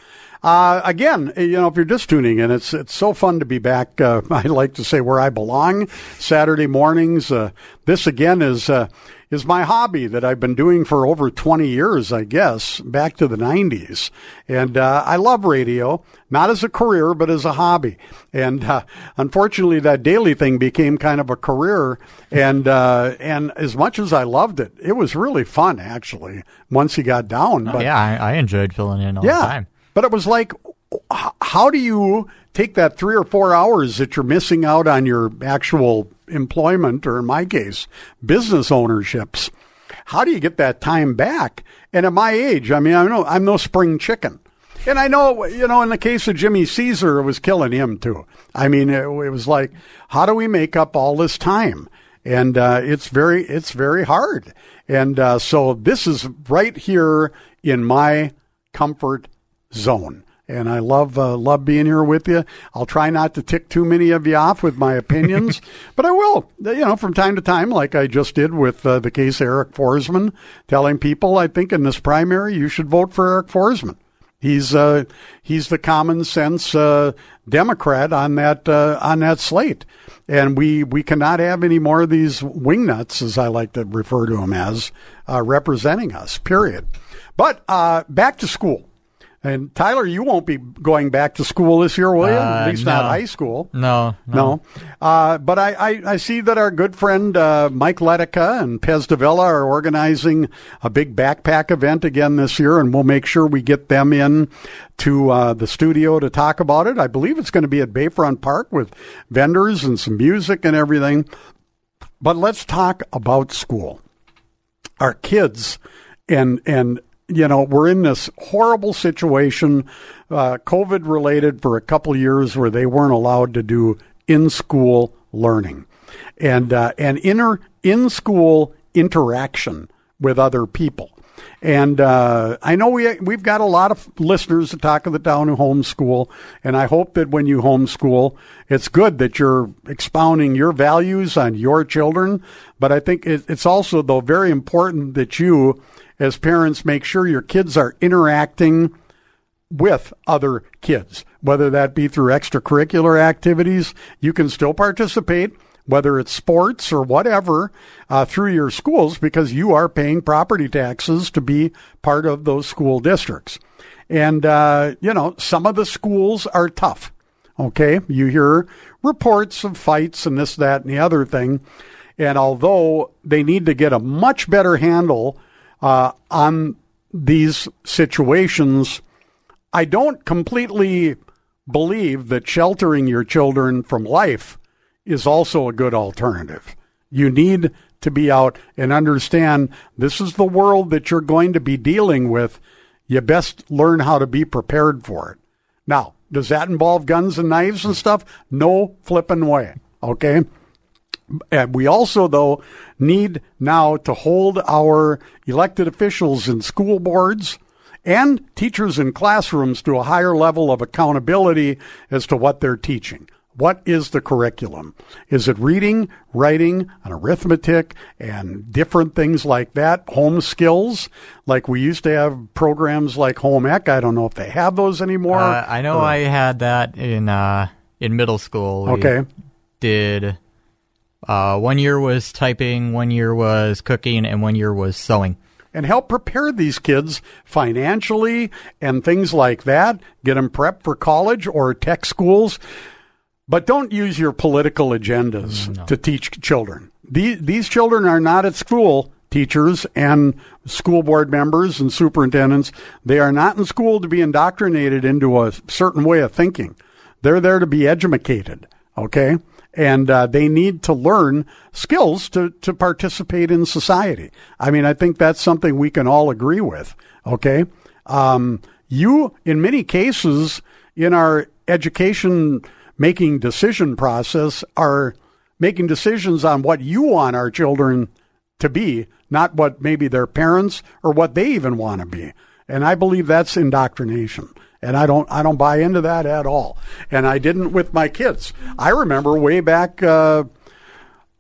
Uh, again, you know, if you're just tuning in, it's it's so fun to be back. Uh, I like to say where I belong. Saturday mornings. Uh, this again is uh, is my hobby that I've been doing for over 20 years, I guess, back to the 90s. And uh, I love radio, not as a career, but as a hobby. And uh, unfortunately, that daily thing became kind of a career. And uh, and as much as I loved it, it was really fun actually. Once you got down, but Oh, yeah, I, I enjoyed filling in all yeah, the time. But it was like, how do you take that three or four hours that you're missing out on your actual employment, or in my case, business ownerships? How do you get that time back? And at my age, I mean, I know I'm no spring chicken. And I know, you know, in the case of Jimmy Caesar, it was killing him too. I mean, it, it was like, how do we make up all this time? And uh, it's very, it's very hard. And uh, so this is right here in my comfort zone. And I love uh, love being here with you. I'll try not to tick too many of you off with my opinions, but I will. You know, from time to time, like I just did with uh, the case Arik Forsman, telling people I think in this primary you should vote for Arik Forsman. He's uh, he's the common sense uh, Democrat on that uh, on that slate, and we we cannot have any more of these wingnuts, as I like to refer to them as, uh, representing us. Period. But uh, back to school. And Tyler, you won't be going back to school this year, will you? At Uh, least not high school. No, No. Uh, but I, I, I see that our good friend uh, Mike Letica and Pez Davila are organizing a big backpack event again this year, and we'll make sure we get them in to uh, the studio to talk about it. I believe it's going to be at Bayfront Park with vendors and some music and everything. But let's talk about school. Our kids and and you know we're in this horrible situation, uh, COVID related, for a couple years where they weren't allowed to do in school learning, and uh, and inner in school interaction with other people. And uh, I know we we've got a lot of listeners to talk of the town who homeschool, and I hope that when you homeschool, it's good that you're expounding your values on your children. But I think it, it's also though very important that you, as parents, make sure your kids are interacting with other kids, whether that be through extracurricular activities. You can still participate, whether it's sports or whatever, uh, through your schools because you are paying property taxes to be part of those school districts. And, uh, you know, some of the schools are tough. Okay. You hear reports of fights and this, that, and the other thing. And although they need to get a much better handle uh, on these situations, I don't completely believe that sheltering your children from life is also a good alternative. You need to be out and understand this is the world that you're going to be dealing with you best learn how to be prepared for it. Now, does that involve guns and knives and stuff? No flipping way. Okay. And we also, though, need now to hold our elected officials in school boards and teachers in classrooms to a higher level of accountability as to what they're teaching. What is the curriculum? Is it reading, writing, and arithmetic, and different things like that? Home skills, like we used to have programs like Home Ec. I don't know if they have those anymore. Uh, I know I had that in uh, in middle school. We Okay. Did uh, one year was typing, one year was cooking, and one year was sewing. and help prepare these kids financially and things like that. Get them prepped for college or tech schools. But don't use your political agendas to teach children. These, these children are not at school, teachers and school board members and superintendents. They are not in school to be indoctrinated into a certain way of thinking. They're there to be educated, okay? And uh, they need to learn skills to, to participate in society. I mean, I think that's something we can all agree with, okay? Um, you, in many cases, in our education making decision process, are making decisions on what you want our children to be, not what maybe their parents or what they even want to be. And I believe that's indoctrination. And I don't, I don't buy into that at all. And I didn't with my kids. I remember way back, uh,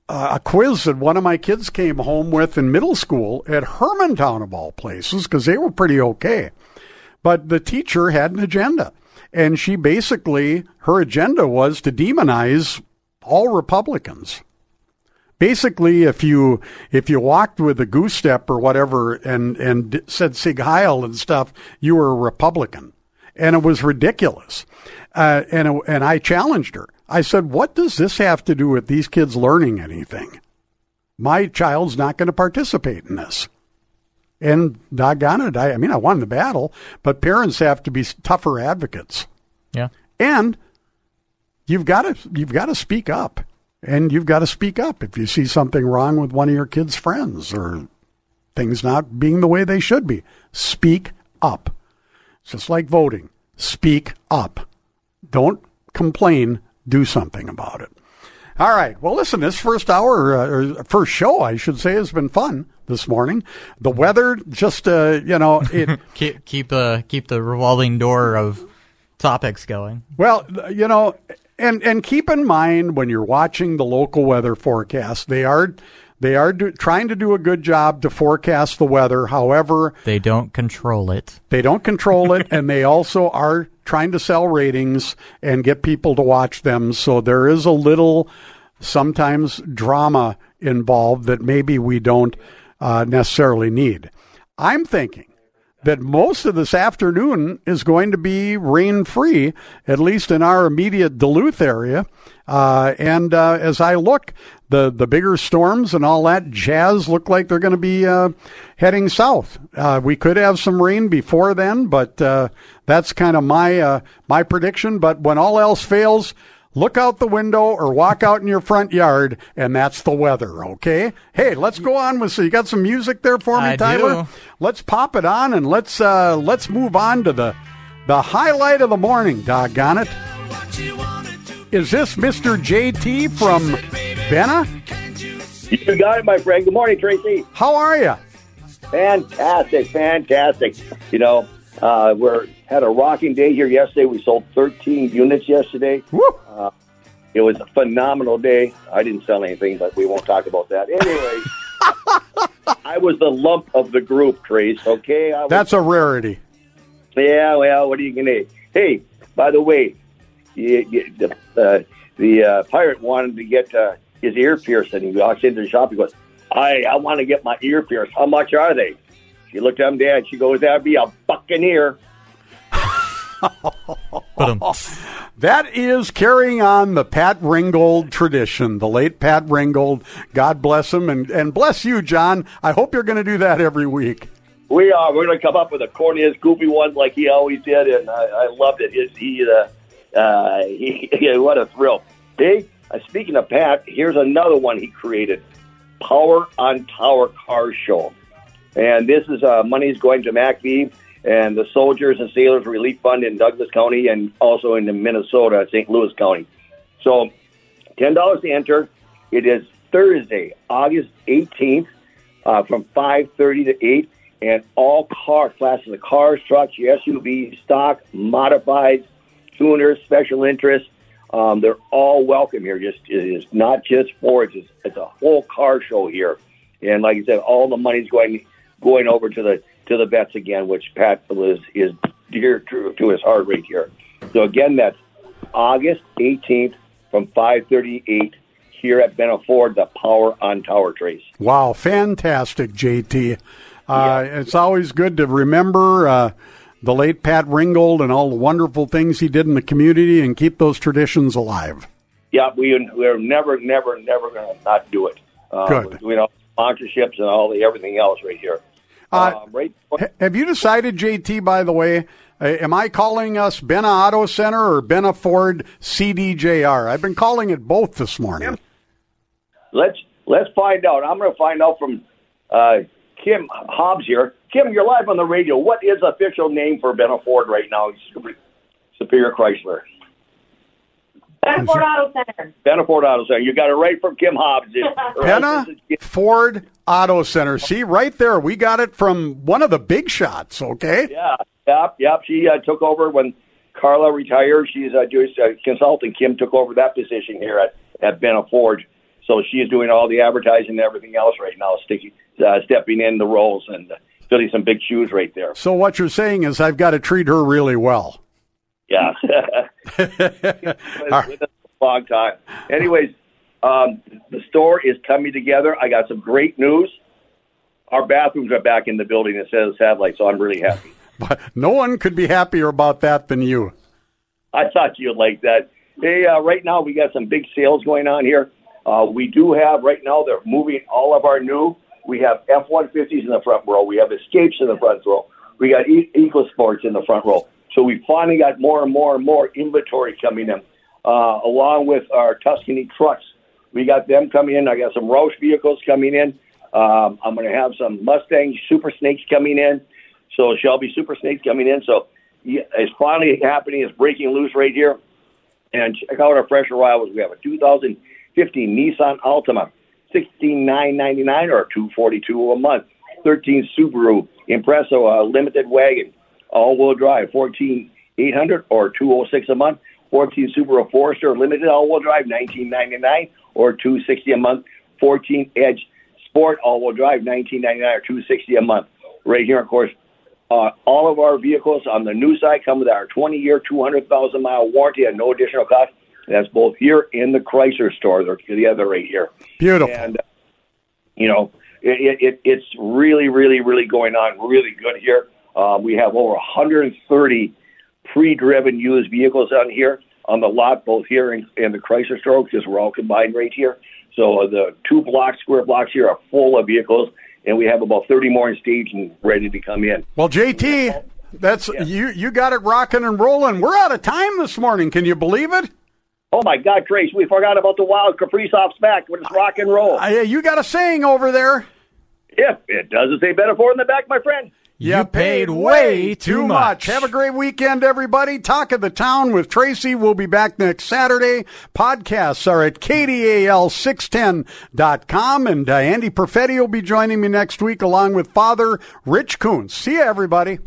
uh, a quiz that one of my kids came home with in middle school at Hermantown of all places because they were pretty okay. But the teacher had an agenda. And she basically, her agenda was to demonize all Republicans. Basically, if you if you walked with a goose step or whatever and and said Sig Heil and stuff, you were a Republican, and it was ridiculous. Uh, and it- and I challenged her. I said, "What does this have to do with these kids learning anything? My child's not going to participate in this." And doggone it, I, I mean, I won the battle, but parents have to be tougher advocates. Yeah. And you've got to you've got to speak up, and you've got to speak up if you see something wrong with one of your kids' friends or things not being the way they should be. Speak up. It's just like voting. Speak up. Don't complain. Do something about it. All right. Well, listen, this first hour, uh, or first show, I should say, has been fun this morning. The weather, just, uh, you know, it, Keep keep the keep the revolving door of topics going. Well, you know, and and keep in mind when you're watching the local weather forecast, they are they are do, trying to do a good job to forecast the weather. However, They don't control it. they don't control it, and they also are trying to sell ratings and get people to watch them. So there is a little sometimes drama involved that maybe we don't uh, necessarily need. I'm thinking that most of this afternoon is going to be rain free, at least in our immediate Duluth area. Uh, and uh, as I look, the, the bigger storms and all that jazz look like they're going to be uh, heading south. Uh, we could have some rain before then, but uh, that's kind of my uh, my prediction. But when all else fails, look out the window or walk out in your front yard, and that's the weather. Okay. Hey, let's go on with. So you got some music there for me, I Tyler? do. Let's pop it on and let's uh, let's move on to the the highlight of the morning. Doggone it! Is this Mr. JT from Benna? You got it, my friend. Good morning, Tracy. How are you? Fantastic, fantastic. You know, uh, we're had a rocking day here yesterday. We sold 13 units yesterday. Uh, it was a phenomenal day. I didn't sell anything, but we won't talk about that. Anyway, I was the lump of the group, Trace. Okay, I was, That's a rarity. yeah. Well, what are you gonna? Hey, by the way, you, you, the uh, the uh, pirate wanted to get uh, his ear pierced, and he walks into the shop. He goes, "I I want to get my ear pierced. How much are they?" She looked at him, Dad. She goes, "That'd be a buccaneer." That is carrying on the Pat Ringgold tradition, the late Pat Ringgold. God bless him and, and bless you, John. I hope you're going to do that every week. We are. We're going to come up with the corniest, goofy one like he always did, and I, I loved it. His, he, uh, uh, he, what a thrill. Hey, uh, speaking of Pat, here's another one he created: Power on Tower Car Show, and this is uh, money's going to MACV, and the Soldiers and Sailors Relief Fund in Douglas County and also in the Minnesota, St. Louis County. So, ten dollars to enter. It is Thursday, August eighteenth, uh, from five thirty to eight, and all car classes of cars, trucks, SUVs, stock, modifieds, tuners, special interest. Um, they're all welcome here. Just it is not just Fords; it's, it's a whole car show here. And like I said, all the money's going going over to the to the vets again, which Pat is is dear to, to his heart right here. So again, that's August 18th from 5:38 here at Benna Ford, the Power on Tower Trace. Wow, fantastic, JT. Uh, It's always good to remember uh, the late Pat Ringgold and all the wonderful things he did in the community and keep those traditions alive. Yeah, we we're never, never, never going to not do it. Uh, Good. You know, sponsorships and all the everything else right here. Uh, um, right. Have you decided, JT, by the way, uh, am I calling us Benna Auto Center or Benna Ford CDJR? I've been calling it both this morning. Let's let's find out. I'm going to find out from uh, Kim Hobbs here. Kim, you're live on the radio. What is the official name for Benna Ford right now? Superior Chrysler. Benford Auto Center. Benna Ford Auto Center. You got it right from Kim Hobbs. Benna Ford Auto Center. See, right there, we got it from one of the big shots, okay? Yeah, yep, yep. She uh, took over when Carla retired. She's a Jewish uh, consultant. Kim took over that position here at at Benna Ford. So she's doing all the advertising and everything else right now, sticking, uh, stepping in the roles and uh, filling some big shoes right there. So what you're saying is I've got to treat her really well. Yeah. with, with us a long time. Anyways, um, the store is coming together. I got some great news. Our bathrooms are back in the building instead of satellite, so I'm really happy. But no one could be happier about that than you. I thought you'd like that. Hey, uh, right now we got some big sales going on here. Uh, we do have right now. They're moving all of our new. We have F one fifties in the front row. We have Escapes in the front row. We got e- EcoSports in the front row. So we finally got more and more and more inventory coming in, uh, along with our Tuscany trucks. We got them coming in. I got some Roush vehicles coming in. Um, I'm going to have some Mustang Super Snakes coming in. So Shelby Super Snakes coming in. So yeah, it's finally happening. It's breaking loose right here. And check out our fresh arrivals. We have a 2015 Nissan Altima, 16999 or 242 a month. 13 Subaru Impreza, a limited wagon, all-wheel drive, 14800 or 206 a month. 14 Subaru Forester limited all-wheel drive, 1999 or 260 a month. 14 Edge Sport all-wheel drive, 1999 or 260 a month. Right here, of course, uh, all of our vehicles on the new side come with our 20-year, 200,000 mile warranty at no additional cost. That's both here in the Chrysler store. They're together right here. Beautiful. And uh, you know, it, it, it's really, really, really going on really good here. Uh, we have over 130 pre-driven used vehicles on here on the lot, both here and, in the Chrysler store, because we're all combined right here. So the two blocks, square blocks here are full of vehicles, and we have about 30 more in stage and ready to come in. Well, JT, that's you. You got it rocking and rolling. We're out of time this morning. Can you believe it? Oh my God, Trace, we forgot about the wild Kaprizov's back when it's rock and roll. Uh, you got a saying over there. If it doesn't say metaphor in the back, my friend. You paid way too much. Have a great weekend, everybody. Talk of the Town with Tracy. We'll be back next Saturday. Podcasts are at KDAL610.com. And uh, Andy Perfetti will be joining me next week along with Father Rich Coons. See you, everybody.